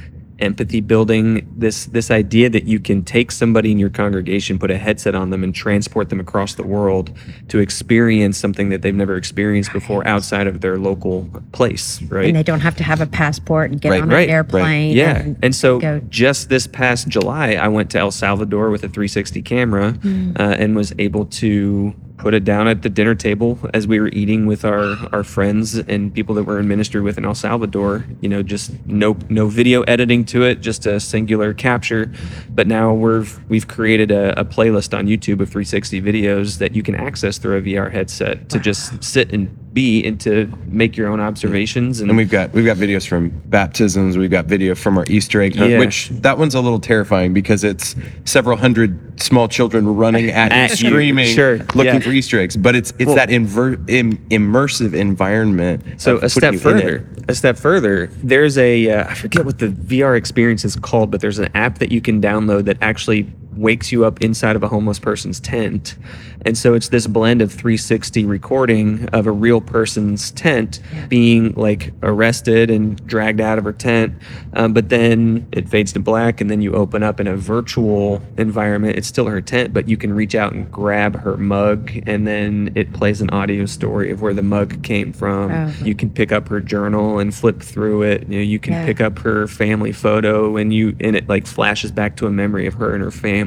empathy building. This this idea that you can take somebody in your congregation, put a headset on them, and transport them across the world to experience something that they've never experienced before outside of their local place. Right. And they don't have to have a passport and get Right, on right, an airplane. right. Yeah. and And, so go- just this past July, I went to El Salvador with a 360 camera uh, and was able to put it down at the dinner table as we were eating with our, our friends and people that were in ministry with in El Salvador. You know, just no no video editing to it, just a singular capture. But now we've we've created a, a playlist on YouTube of 360 videos that you can access through a VR headset to just sit and be and to make your own observations and, and we've got we've got videos from baptisms we've got video from our easter egg hunt Yeah. which that one's a little terrifying because it's several hundred small children running at, At you screaming Sure, looking yeah. for easter eggs but it's it's Well- that inver- Im- immersive environment So a step putting you in it. further, a step further, there's a uh, I forget what the VR experience is called, but there's an app that you can download that actually wakes you up inside of a homeless person's tent. And so it's this blend of 360 recording of a real person's tent being like arrested and dragged out of her tent. Um, but then it fades to black, and then you open up in a virtual environment. It's still her tent, but you can reach out and grab her mug, and then it plays an audio story of where the mug came from. Oh. You can pick up her journal and flip through it. You know, you can Yeah. pick up her family photo, and you and it like flashes back to a memory of her and her family.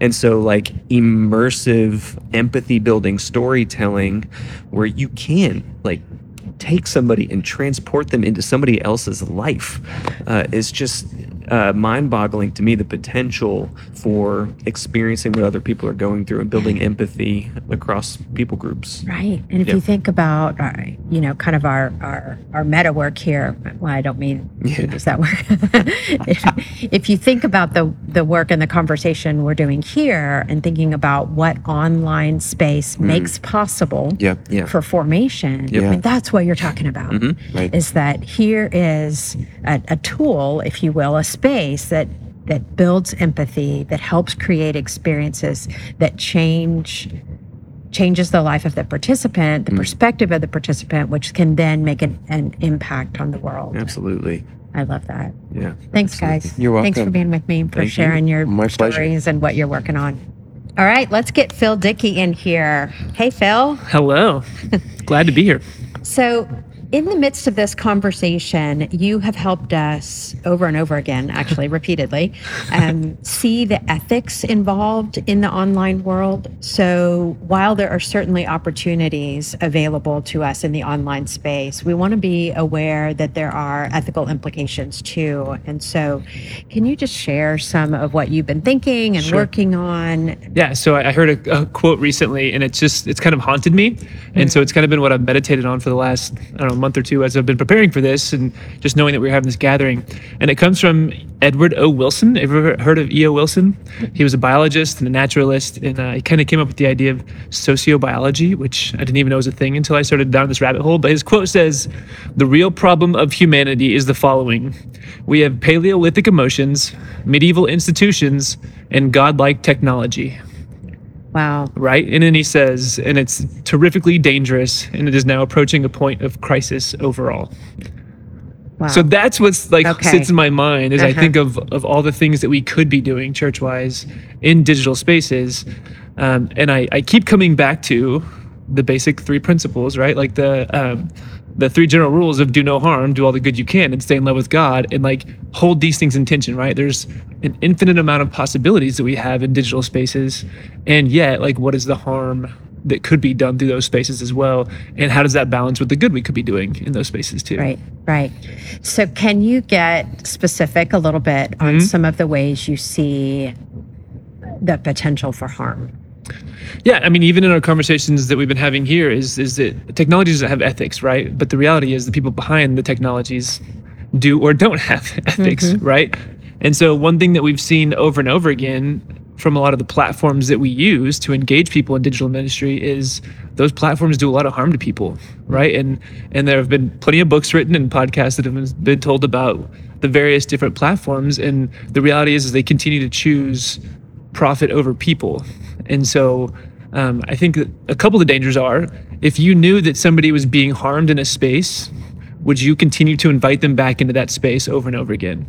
And so, like immersive empathy building storytelling, where you can like take somebody and transport them into somebody else's life, uh, is just uh, mind-boggling to me the potential for experiencing what other people are going through and building empathy across people groups. Right. And if Yeah. you think about, uh, you know, kind of our, our, our meta work here, well, I don't mean to use that word. <laughs> if, if you think about the, the work and the conversation we're doing here and thinking about what online space makes possible Yeah. Yeah. for formation, I mean, that's what you're talking about. Mm-hmm. Right. Is that here is a, a tool, if you will, a space that that builds empathy, that helps create experiences that change changes the life of the participant, the mm. perspective of the participant, which can then make an, an impact on the world. Absolutely. I love that. Yeah. Thanks, guys. You're welcome. Thanks for being with me, for Thank you. sharing your My pleasure. stories and what you're working on. All right, let's get Phil Dickey in here. Hey, Phil. Hello. <laughs> Glad to be here. So, in the midst of this conversation, you have helped us over and over again, actually <laughs> repeatedly, um, see the ethics involved in the online world. So, while there are certainly opportunities available to us in the online space, we want to be aware that there are ethical implications too. And so, can you just share some of what you've been thinking and Sure. working on? Yeah, so I heard a, a quote recently, and it's just it's kind of haunted me, and so it's kind of been what I've meditated on for the last I don't know month or two as I've been preparing for this, and just knowing that we are having this gathering, and it comes from Edward O. Wilson. Have you ever heard of E. O. Wilson? He was a biologist and a naturalist, and uh, he kind of came up with the idea of sociobiology, which I didn't even know was a thing until I started down this rabbit hole. But his quote says, "The real problem of humanity is the following: we have Paleolithic emotions, medieval institutions, and godlike technology." Wow. right? And then he says, and it's terrifically dangerous, and it is now approaching a point of crisis overall. Wow. So that's what's like Okay. sits in my mind as I Uh-huh. think of of all the things that we could be doing church wise in digital spaces, um, and I I keep coming back to the basic three principles, right? Like the um, the three general rules of do no harm, do all the good you can, and stay in love with God, and like hold these things in tension, right? There's an infinite amount of possibilities that we have in digital spaces, and yet, like, what is the harm that could be done through those spaces as well, and how does that balance with the good we could be doing in those spaces too? Right, right. So, can you get specific a little bit on Mm-hmm. some of the ways you see the potential for harm? Yeah, I mean, even in our conversations that we've been having here, is is that technology doesn't have ethics, right? But the reality is the people behind the technologies do or don't have <laughs> ethics, mm-hmm. right? And so one thing that we've seen over and over again from a lot of the platforms that we use to engage people in digital ministry is those platforms do a lot of harm to people, right? And and there have been plenty of books written and podcasts that have been told about the various different platforms. And the reality is, is they continue to choose profit over people. And so um, I think a couple of the dangers are if you knew that somebody was being harmed in a space, would you continue to invite them back into that space over and over again?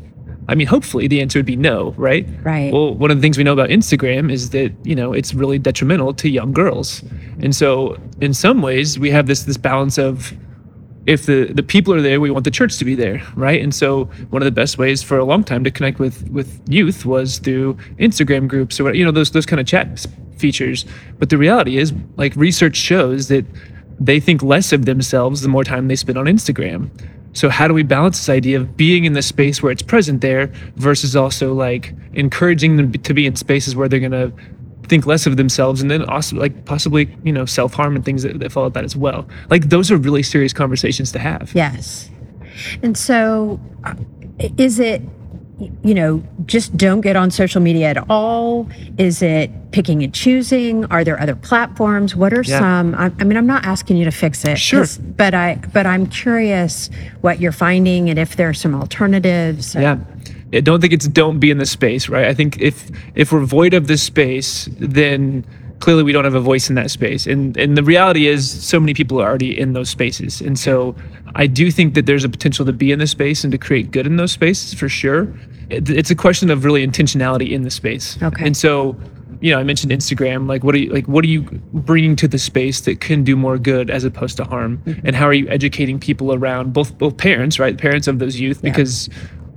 I mean, hopefully the answer would be no, right? Right. Well, one of the things we know about Instagram is that, you know, it's really detrimental to young girls. And so in some ways we have this this balance of if the the people are there, we want the church to be there, right? And so one of the best ways for a long time to connect with with youth was through Instagram groups or you know those those kind of chat features. But the reality is, like research shows that they think less of themselves the more time they spend on Instagram. So how do we balance this idea of being in the space where it's present there versus also like encouraging them to be in spaces where they're gonna think less of themselves and then also like possibly you know self-harm and things that, that follow that as well like those are really serious conversations to have Yes. And so, uh, is it, you know, just don't get on social media at all? Is it picking and choosing? Are there other platforms? What are Yeah. some? I, I mean, I'm not asking you to fix it. Sure. But I, but I'm curious what you're finding and if there are some alternatives. yeah I don't think it's don't be in the space right? I think if if we're void of this space then clearly we don't have a voice in that space. And and the reality is so many people are already in those spaces. And so i do think that there's a potential to be in the space and to create good in those spaces for sure. It's a question of really intentionality in the space. Okay. and so you know i mentioned instagram. Like what are you like what are you bringing to the space that can do more good as opposed to harm? Mm-hmm. And how are you educating people around both both parents right? Parents of those youth because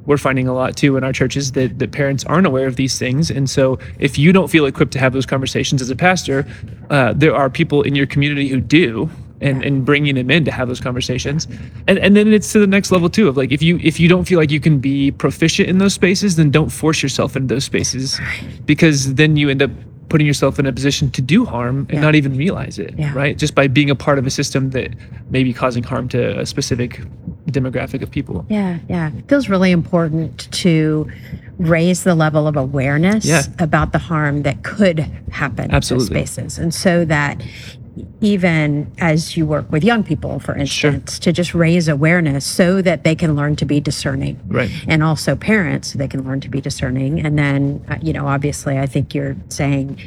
we're finding a lot too in our churches that, that parents aren't aware of these things. And so if you don't feel equipped to have those conversations as a pastor, uh, there are people in your community who do. and, and bringing them in to have those conversations and and then it's to the next level too of like if you if you don't feel like you can be proficient in those spaces then don't force yourself into those spaces because then you end up putting yourself in a position to do harm and Yeah. not even realize it Yeah. right just by being a part of a system that may be causing harm to a specific demographic of people Yeah, yeah. It feels really important to raise the level of awareness Yeah. about the harm that could happen Absolutely. in those spaces. And so that even as you work with young people, for instance, to just raise awareness so that they can learn to be discerning. Right. And also parents, so they can learn to be discerning. And then, uh, you know, obviously, I think you're saying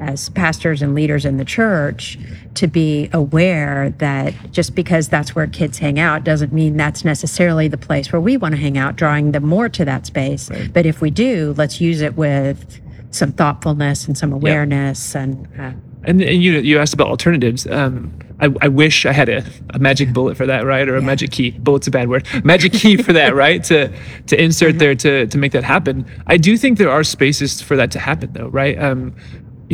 as pastors and leaders in the church to be aware that just because that's where kids hang out doesn't mean that's necessarily the place where we want to hang out, drawing them more to that space. But if we do, let's use it with some thoughtfulness and some awareness and uh, And, and you you asked about alternatives. Um, I, I wish I had a, a magic bullet for that, right? Or a magic key. Bullet's a bad word. Magic key for that, <laughs> right? To to insert there to to make that happen. I do think there are spaces for that to happen, though, right? Um,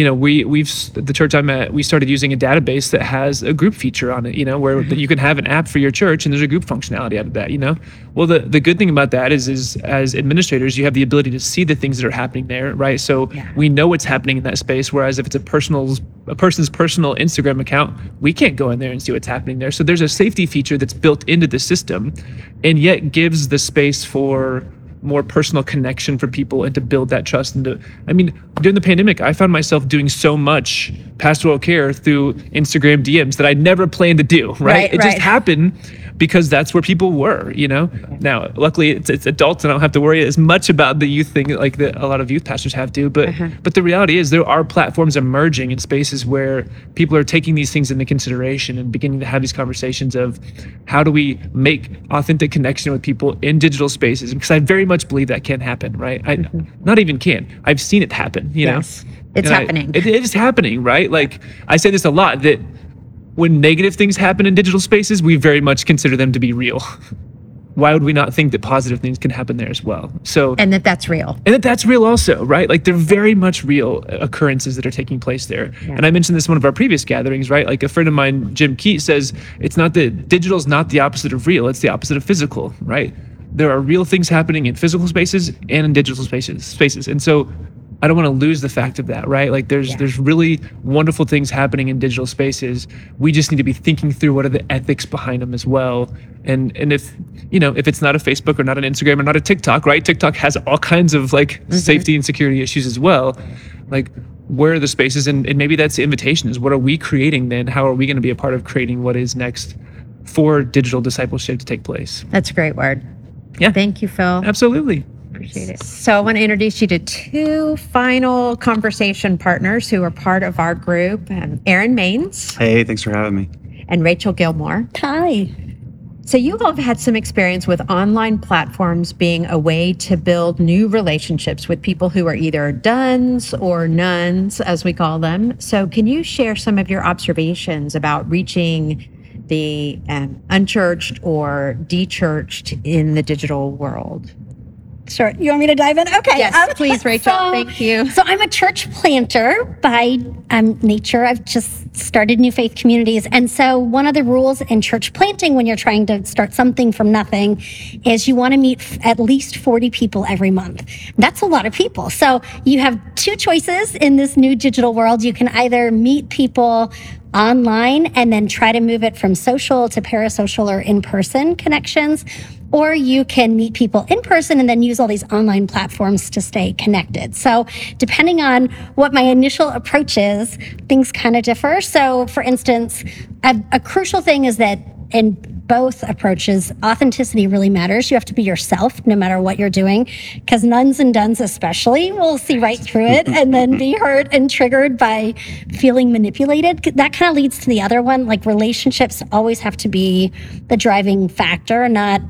you know, we we've the church I'm at. We started using a database that has a group feature on it. You know, where mm-hmm. you can have an app for your church, and there's a group functionality out of that. You know, well, the the good thing about that is is as administrators, you have the ability to see the things that are happening there, right? So we know what's happening in that space. Whereas if it's a personal's a person's personal Instagram account, we can't go in there and see what's happening there. So there's a safety feature that's built into the system, and yet gives the space for more personal connection for people and to build that trust and to i mean during the pandemic i found myself doing so much pastoral care through instagram dms that i never planned to do right, Right, it right. just happened because that's where people were you know? Now luckily it's, it's adults and i don't have to worry as much about the youth thing like that a lot of youth pastors have to but uh-huh. but the reality is there are platforms emerging in spaces where people are taking these things into consideration and beginning to have these conversations of how do we make authentic connection with people in digital spaces because i very much believe that can happen right? I mm-hmm. not even can. I've seen it happen you Yes. know It's And I- happening. it is happening right? Like i say this a lot that when negative things happen in digital spaces we very much consider them to be real. <laughs> Why would we not think that positive things can happen there as well? So and that that's real. and that that's real also right? Like they're very much real uh, occurrences that are taking place there. And i mentioned this in one of our previous gatherings right? Like a friend of mine jim keat says it's not that digital is not the opposite of real it's the opposite of physical right? There are real things happening in physical spaces and in digital spaces spaces. And so I don't want to lose the fact of that, right? Like there's there's really wonderful things happening in digital spaces. We just need to be thinking through what are the ethics behind them as well. And and if you know, if it's not a Facebook or not an Instagram or not a TikTok, right? TikTok has all kinds of like mm-hmm. safety and security issues as well. Like where are the spaces and, and maybe that's the invitation is what are we creating then? How are we going to be a part of creating what is next for digital discipleship to take place? That's a great word. Yeah. Thank you, Phil. Absolutely. Appreciate it. So I want to introduce you to two final conversation partners who are part of our group, um, Aaron Maines Hey, thanks for having me. and Rachel Gilmore. Hi. So you all have had some experience with online platforms being a way to build new relationships with people who are either duns or nuns, as we call them. So can you share some of your observations about reaching the um, unchurched or dechurched in the digital world? Sure. You want me to dive in? Okay. Yes, um, please, Rachel. so- Thank you. So I'm a church planter by um, nature. I've just started New Faith Communities. And so one of the rules in church planting when you're trying to start something from nothing is you want to meet f- at least 40 people every month. That's a lot of people. So you have two choices in this new digital world. You can either meet people online and then try to move it from social to parasocial or in-person connections or you can meet people in person and then use all these online platforms to stay connected. So, depending on what my initial approach is, things kind of differ. So, for instance, a, a crucial thing is that in both approaches, authenticity really matters. You have to be yourself no matter what you're doing, because nuns and duns, especially, will see right through it and then be hurt and triggered by feeling manipulated. That kind of leads to the other one. Like relationships always have to be the driving factor, not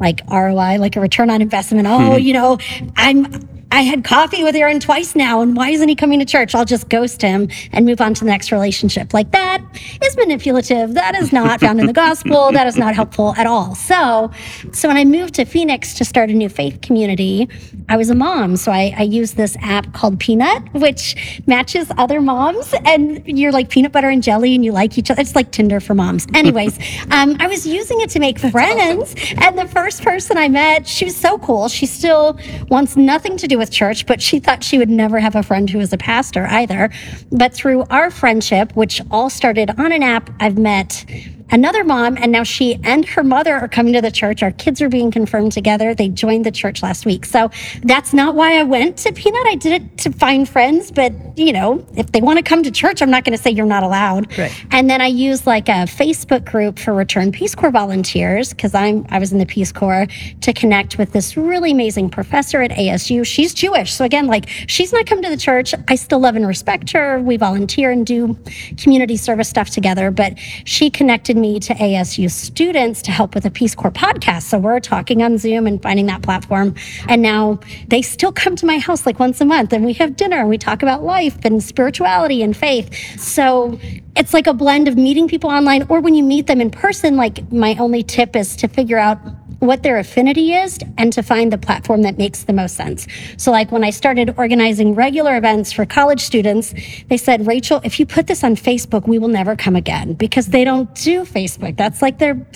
like ROI, like a return on investment. Oh, <laughs> you know, I'm I had coffee with Aaron twice now, and why isn't he coming to church? I'll just ghost him and move on to the next relationship. Like that is manipulative. That is not found in the gospel. That is not helpful at all. So, so when I moved to Phoenix to start a new faith community, I was a mom. So I, I used this app called Peanut, which matches other moms, and you're like peanut butter and jelly, and you like each other. It's like Tinder for moms. Anyways, <laughs> um, I was using it to make friends, and the first person I met, she was so cool. She still wants nothing to do with church, but she thought she would never have a friend who was a pastor either. But through our friendship, which all started on an app, I've met another mom, and now she and her mother are coming to the church. Our kids are being confirmed together. They joined the church last week. So that's not why I went to Peanut. I did it to find friends, but you know, if they want to come to church, I'm not going to say you're not allowed. Right. And then I used like a Facebook group for return Peace Corps volunteers because I'm I was in the Peace Corps to connect with this really amazing professor at ASU. She's Jewish, so again, like she's not come to the church. I still love and respect her. We volunteer and do community service stuff together, but she connected me to ASU students to help with a Peace Corps podcast. So we're talking on Zoom and finding that platform. And now they still come to my house like once a month and we have dinner and we talk about life and spirituality and faith. So it's like a blend of meeting people online or when you meet them in person. Like my only tip is to figure out what their affinity is and to find the platform that makes the most sense. So, like when I started organizing regular events for college students, they said, Rachel, if you put this on Facebook, we will never come again because they don't do Facebook. That's like their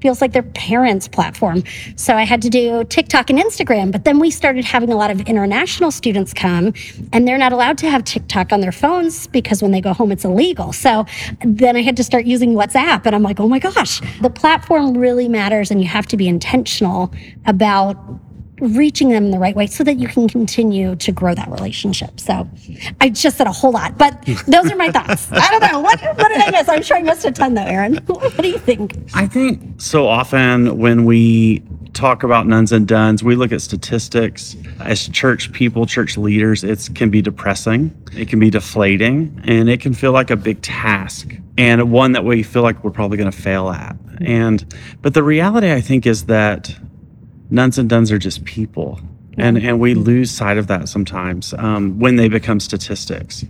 feels like their parents' platform. So I had to do TikTok and Instagram. But then we started having a lot of international students come, and they're not allowed to have TikTok on their phones because when they go home, it's illegal. So then I had to start using WhatsApp. And I'm like, oh my gosh, the platform really matters, and you have to be intentional about reaching them in the right way so that you can continue to grow that relationship. So I just said a whole lot, but those are my thoughts. <laughs> I don't know. What, what did I miss? I'm sure I missed a ton though, Aaron. <laughs> What do you think? I think so often when we talk about nuns and duns, we look at statistics as church people, church leaders, it can be depressing, it can be deflating, and it can feel like a big task and one that we feel like we're probably going to fail at. And but the reality I think is that nuns and duns are just people. And, and we lose sight of that sometimes um, when they become statistics.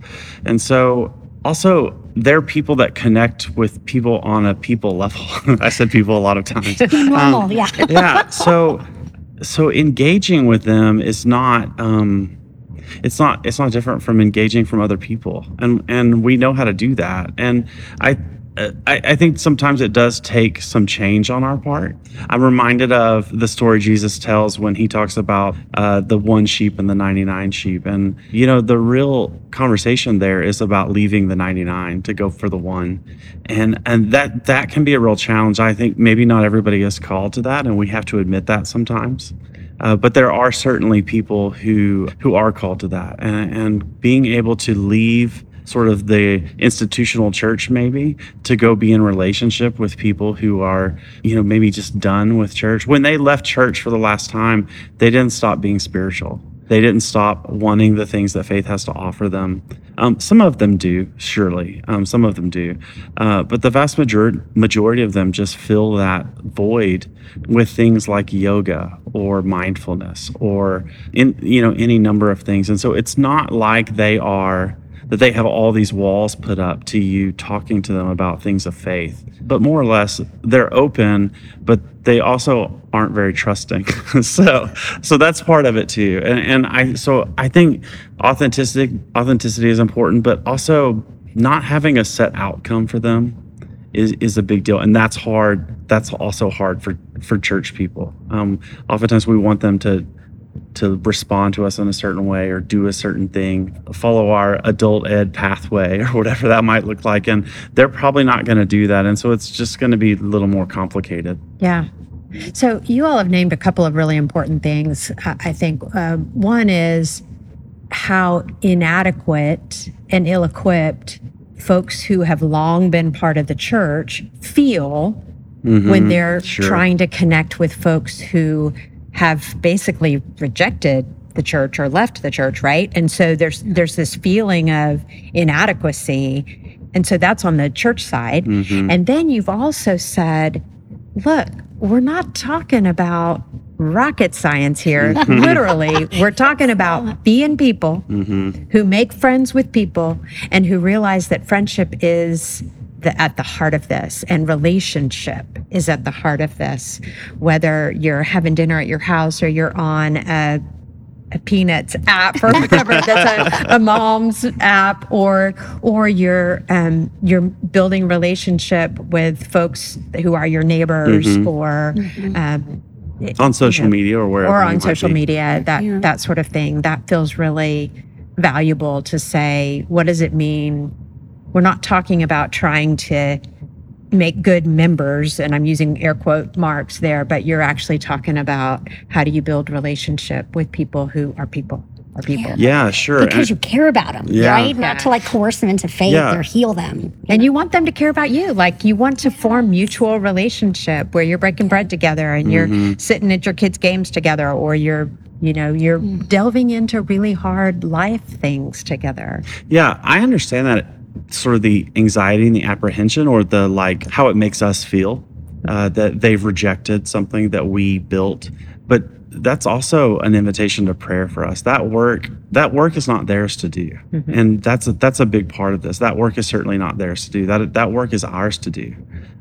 And so also they're people that connect with people on a people level. <laughs> I said people a lot of times. <laughs> Normal, Um, yeah. <laughs> yeah. So so engaging with them is not um it's not it's not different from engaging from other people and and we know how to do that and i I, I think sometimes it does take some change on our part. I'm reminded of the story Jesus tells when he talks about uh, the one sheep and the 99 sheep. And, you know, the real conversation there is about leaving the 99 to go for the one. And, and that, that can be a real challenge. I think maybe not everybody is called to that, and we have to admit that sometimes. Uh, but there are certainly people who who are called to that, and, and being able to leave sort of the institutional church maybe to go be in relationship with people who are you know maybe just done with church. When they left church for the last time they didn't stop being spiritual. They didn't stop wanting the things that faith has to offer them. Um, some of them do surely. Um, some of them do. Uh, but the vast majority majority of them just fill that void with things like yoga or mindfulness or in you know any number of things. And so it's not like they are that they have all these walls put up to you talking to them about things of faith. But more or less, they're open, but they also aren't very trusting. <laughs> so, so that's part of it too. And, and I, so I think authenticity, authenticity is important, but also not having a set outcome for them is, is a big deal. And that's hard. That's also hard for, for church people. Um, oftentimes we want them to to respond to us in a certain way or do a certain thing, follow our adult ed pathway <laughs> or whatever that might look like. And they're probably not going to do that. And so it's just going to be a little more complicated. Yeah. So you all have named a couple of really important things. I think uh, one is how inadequate and ill-equipped folks who have long been part of the church feel when Mhm, they're sure. trying to connect with folks who have basically rejected the church or left the church, right? And so there's there's this feeling of inadequacy. And so that's on the church side. Mhm. And then you've also said, look, we're not talking about rocket science here. <laughs> Literally, we're talking about being people who make friends with people and who realize that friendship is the, at the heart of this and relationship is at the heart of this. Whether you're having dinner at your house or you're on a a Peanuts app or <laughs> whatever that's a, a mom's app, or or you're um, you're building relationship with folks who are your neighbors Mhm. or um, on social you know, media or wherever or on social be. media that that sort of thing that feels really valuable to say what does it mean we're not talking about trying to make good members and i'm using air quote marks there but you're actually talking about how do you build relationship with people who are people are people Yeah, sure. Because you care about them, Yeah. right? Not to like coerce them into faith Yeah. or heal them. and you want them to care about you like you want to form mutual relationship where you're breaking bread together and you're Mhm. sitting at your kids games together or you're you know you're delving into really hard life things together Yeah, I understand that sort of the anxiety and the apprehension or the like how it makes us feel uh, that they've rejected something that we built. But that's also an invitation to prayer for us. That work, that work is not theirs to do. Mhm. And that's a, that's a big part of this. That work is certainly not theirs to do. That that work is ours to do.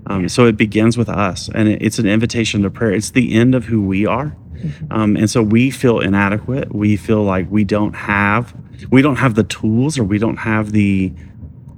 Um, so it begins with us, and it, it's an invitation to prayer. It's the end of who we are, um, and so we feel inadequate. We feel like we don't have we don't have the tools, or we don't have the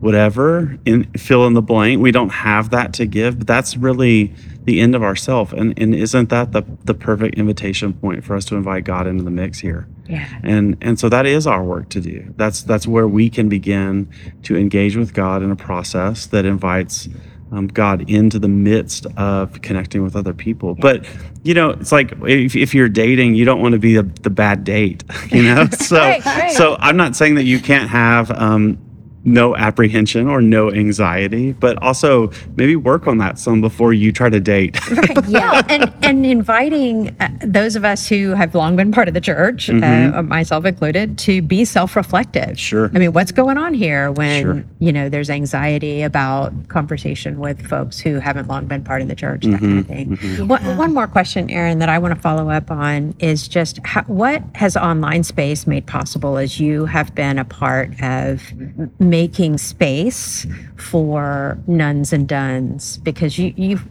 whatever in fill in the blank. We don't have that to give. But that's really the end of ourself. And and isn't that the the perfect invitation point for us to invite God into the mix here? yeah and and so that is our work to do that's that's where we can begin to engage with god in a process that invites um, god into the midst of connecting with other people but you know it's like if, if you're dating you don't want to be the, the bad date <laughs> you know <laughs> so Right, right. so i'm not saying that you can't have um, no apprehension or no anxiety but also maybe work on that some before you try to date <laughs> yeah and and inviting uh, those of us who have long been part of the church Mhm. uh, myself included to be self-reflective Sure. i mean what's going on here when Sure. you know there's anxiety about conversation with folks who haven't long been part of the church that kind of Mhm, thing one, one more question aaron that i want to follow up on is just how, what has online space made possible as you have been a part of making space for nones and dones because you you've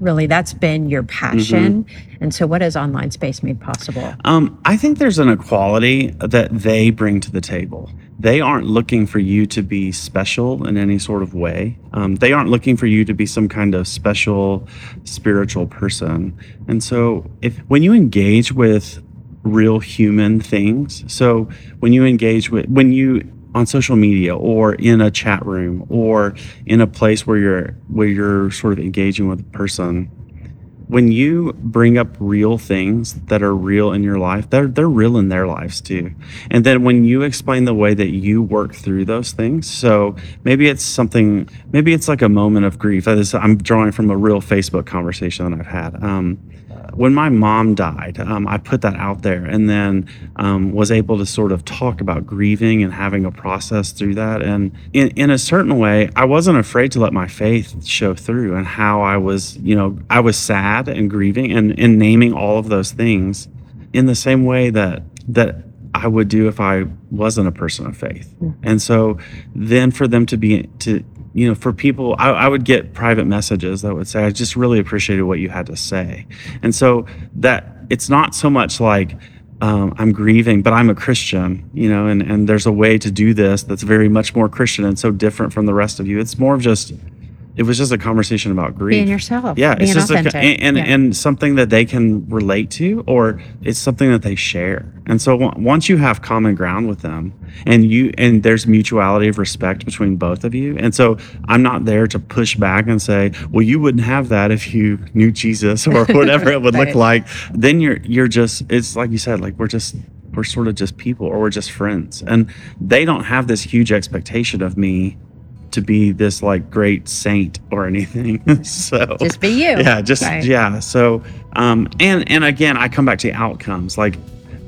really that's been your passion and so what has online space made possible Um, I think there's an equality that they bring to the table. They aren't looking for you to be special in any sort of way. Um, they aren't looking for you to be some kind of special spiritual person. And so, if when you engage with real human things, so when you engage with when you on social media or in a chat room or in a place where you're where you're sort of engaging with a person when you bring up real things that are real in your life, they're they're real in their lives too. And then when you explain the way that you work through those things, so maybe it's something, maybe it's like a moment of grief. I'm drawing from a real Facebook conversation that I've had. Um, when my mom died, um, I put that out there and then um, was able to sort of talk about grieving and having a process through that. And in, in a certain way, I wasn't afraid to let my faith show through and how I was, you know, I was sad and grieving and, and naming all of those things in the same way that that I would do if I wasn't a person of faith. And so then for them to be to you know, for people, I, I would get private messages that would say, I just really appreciated what you had to say. And so that it's not so much like, um, I'm grieving, but I'm a Christian, you know, and, and there's a way to do this that's very much more Christian and so different from the rest of you. It's more of just, it was just a conversation about grief. being yourself Yeah, being it's just authentic a, and and, Yeah. and something that they can relate to, or it's something that they share. And so on- once you have common ground with them, and you and there's mutuality of respect between both of you, and so I'm not there to push back and say, well, you wouldn't have that if you knew Jesus or <laughs> whatever it would Right. look like. Then you're you're just it's like you said, like we're just we're sort of just people or we're just friends, and they don't have this huge expectation of me to be this like great saint or anything. <laughs> so Just be you. Yeah, just Right. yeah. So um and and again, I come back to outcomes. Like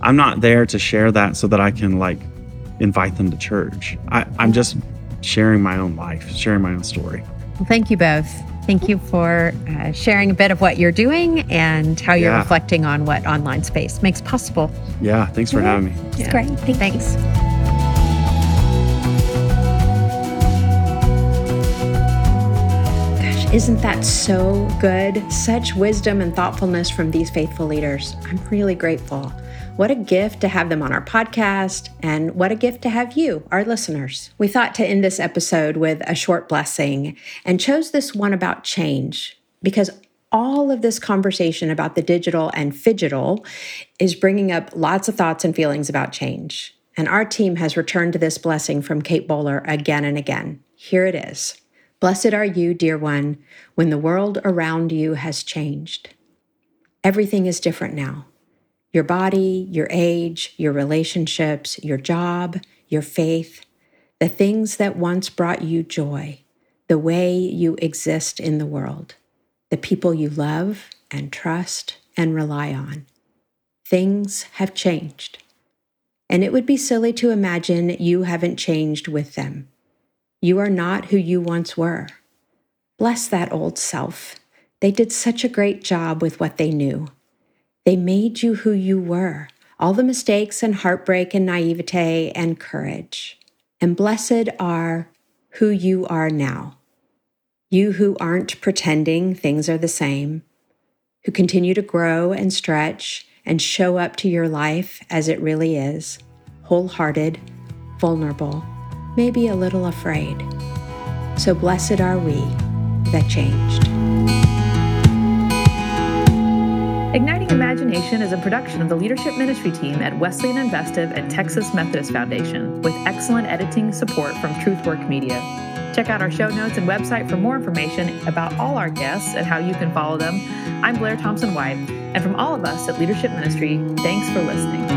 I'm not there to share that so that I can like invite them to church. I, I'm just sharing my own life, sharing my own story. well thank you both Thank you for uh, sharing a bit of what you're doing and how you're Yeah. reflecting on what online space makes possible. Yeah, thanks for having me. It's great. Thank. Thanks. Gosh, isn't that so good? Such wisdom and thoughtfulness from these faithful leaders. I'm really grateful. What a gift to have them on our podcast, and what a gift to have you, our listeners. We thought to end this episode with a short blessing and chose this one about change because all of this conversation about the digital and phygital is bringing up lots of thoughts and feelings about change. And our team has returned to this blessing from Kate Bowler again and again. Here it is Blessed are you, dear one, when the world around you has changed. Everything is different now your body, your age, your relationships, your job, your faith, the things that once brought you joy, the way you exist in the world, the people you love and trust and rely on. Things have changed. And it would be silly to imagine you haven't changed with them. You are not who you once were. Bless that old self. They did such a great job with what they knew. They made you who you were, all the mistakes and heartbreak and naivete and courage. And blessed are who you are now. You who aren't pretending things are the same, who continue to grow and stretch and show up to your life as it really is, wholehearted, vulnerable, maybe a little afraid. So blessed are we that changed. Igniting Imagination is a production of the leadership ministry team at Wesleyan Investive and Texas Methodist Foundation with excellent editing support from TruthWork Media. Check out our show notes and website for more information about all our guests and how you can follow them. I'm Blair Thompson White, and from all of us at Leadership Ministry, thanks for listening.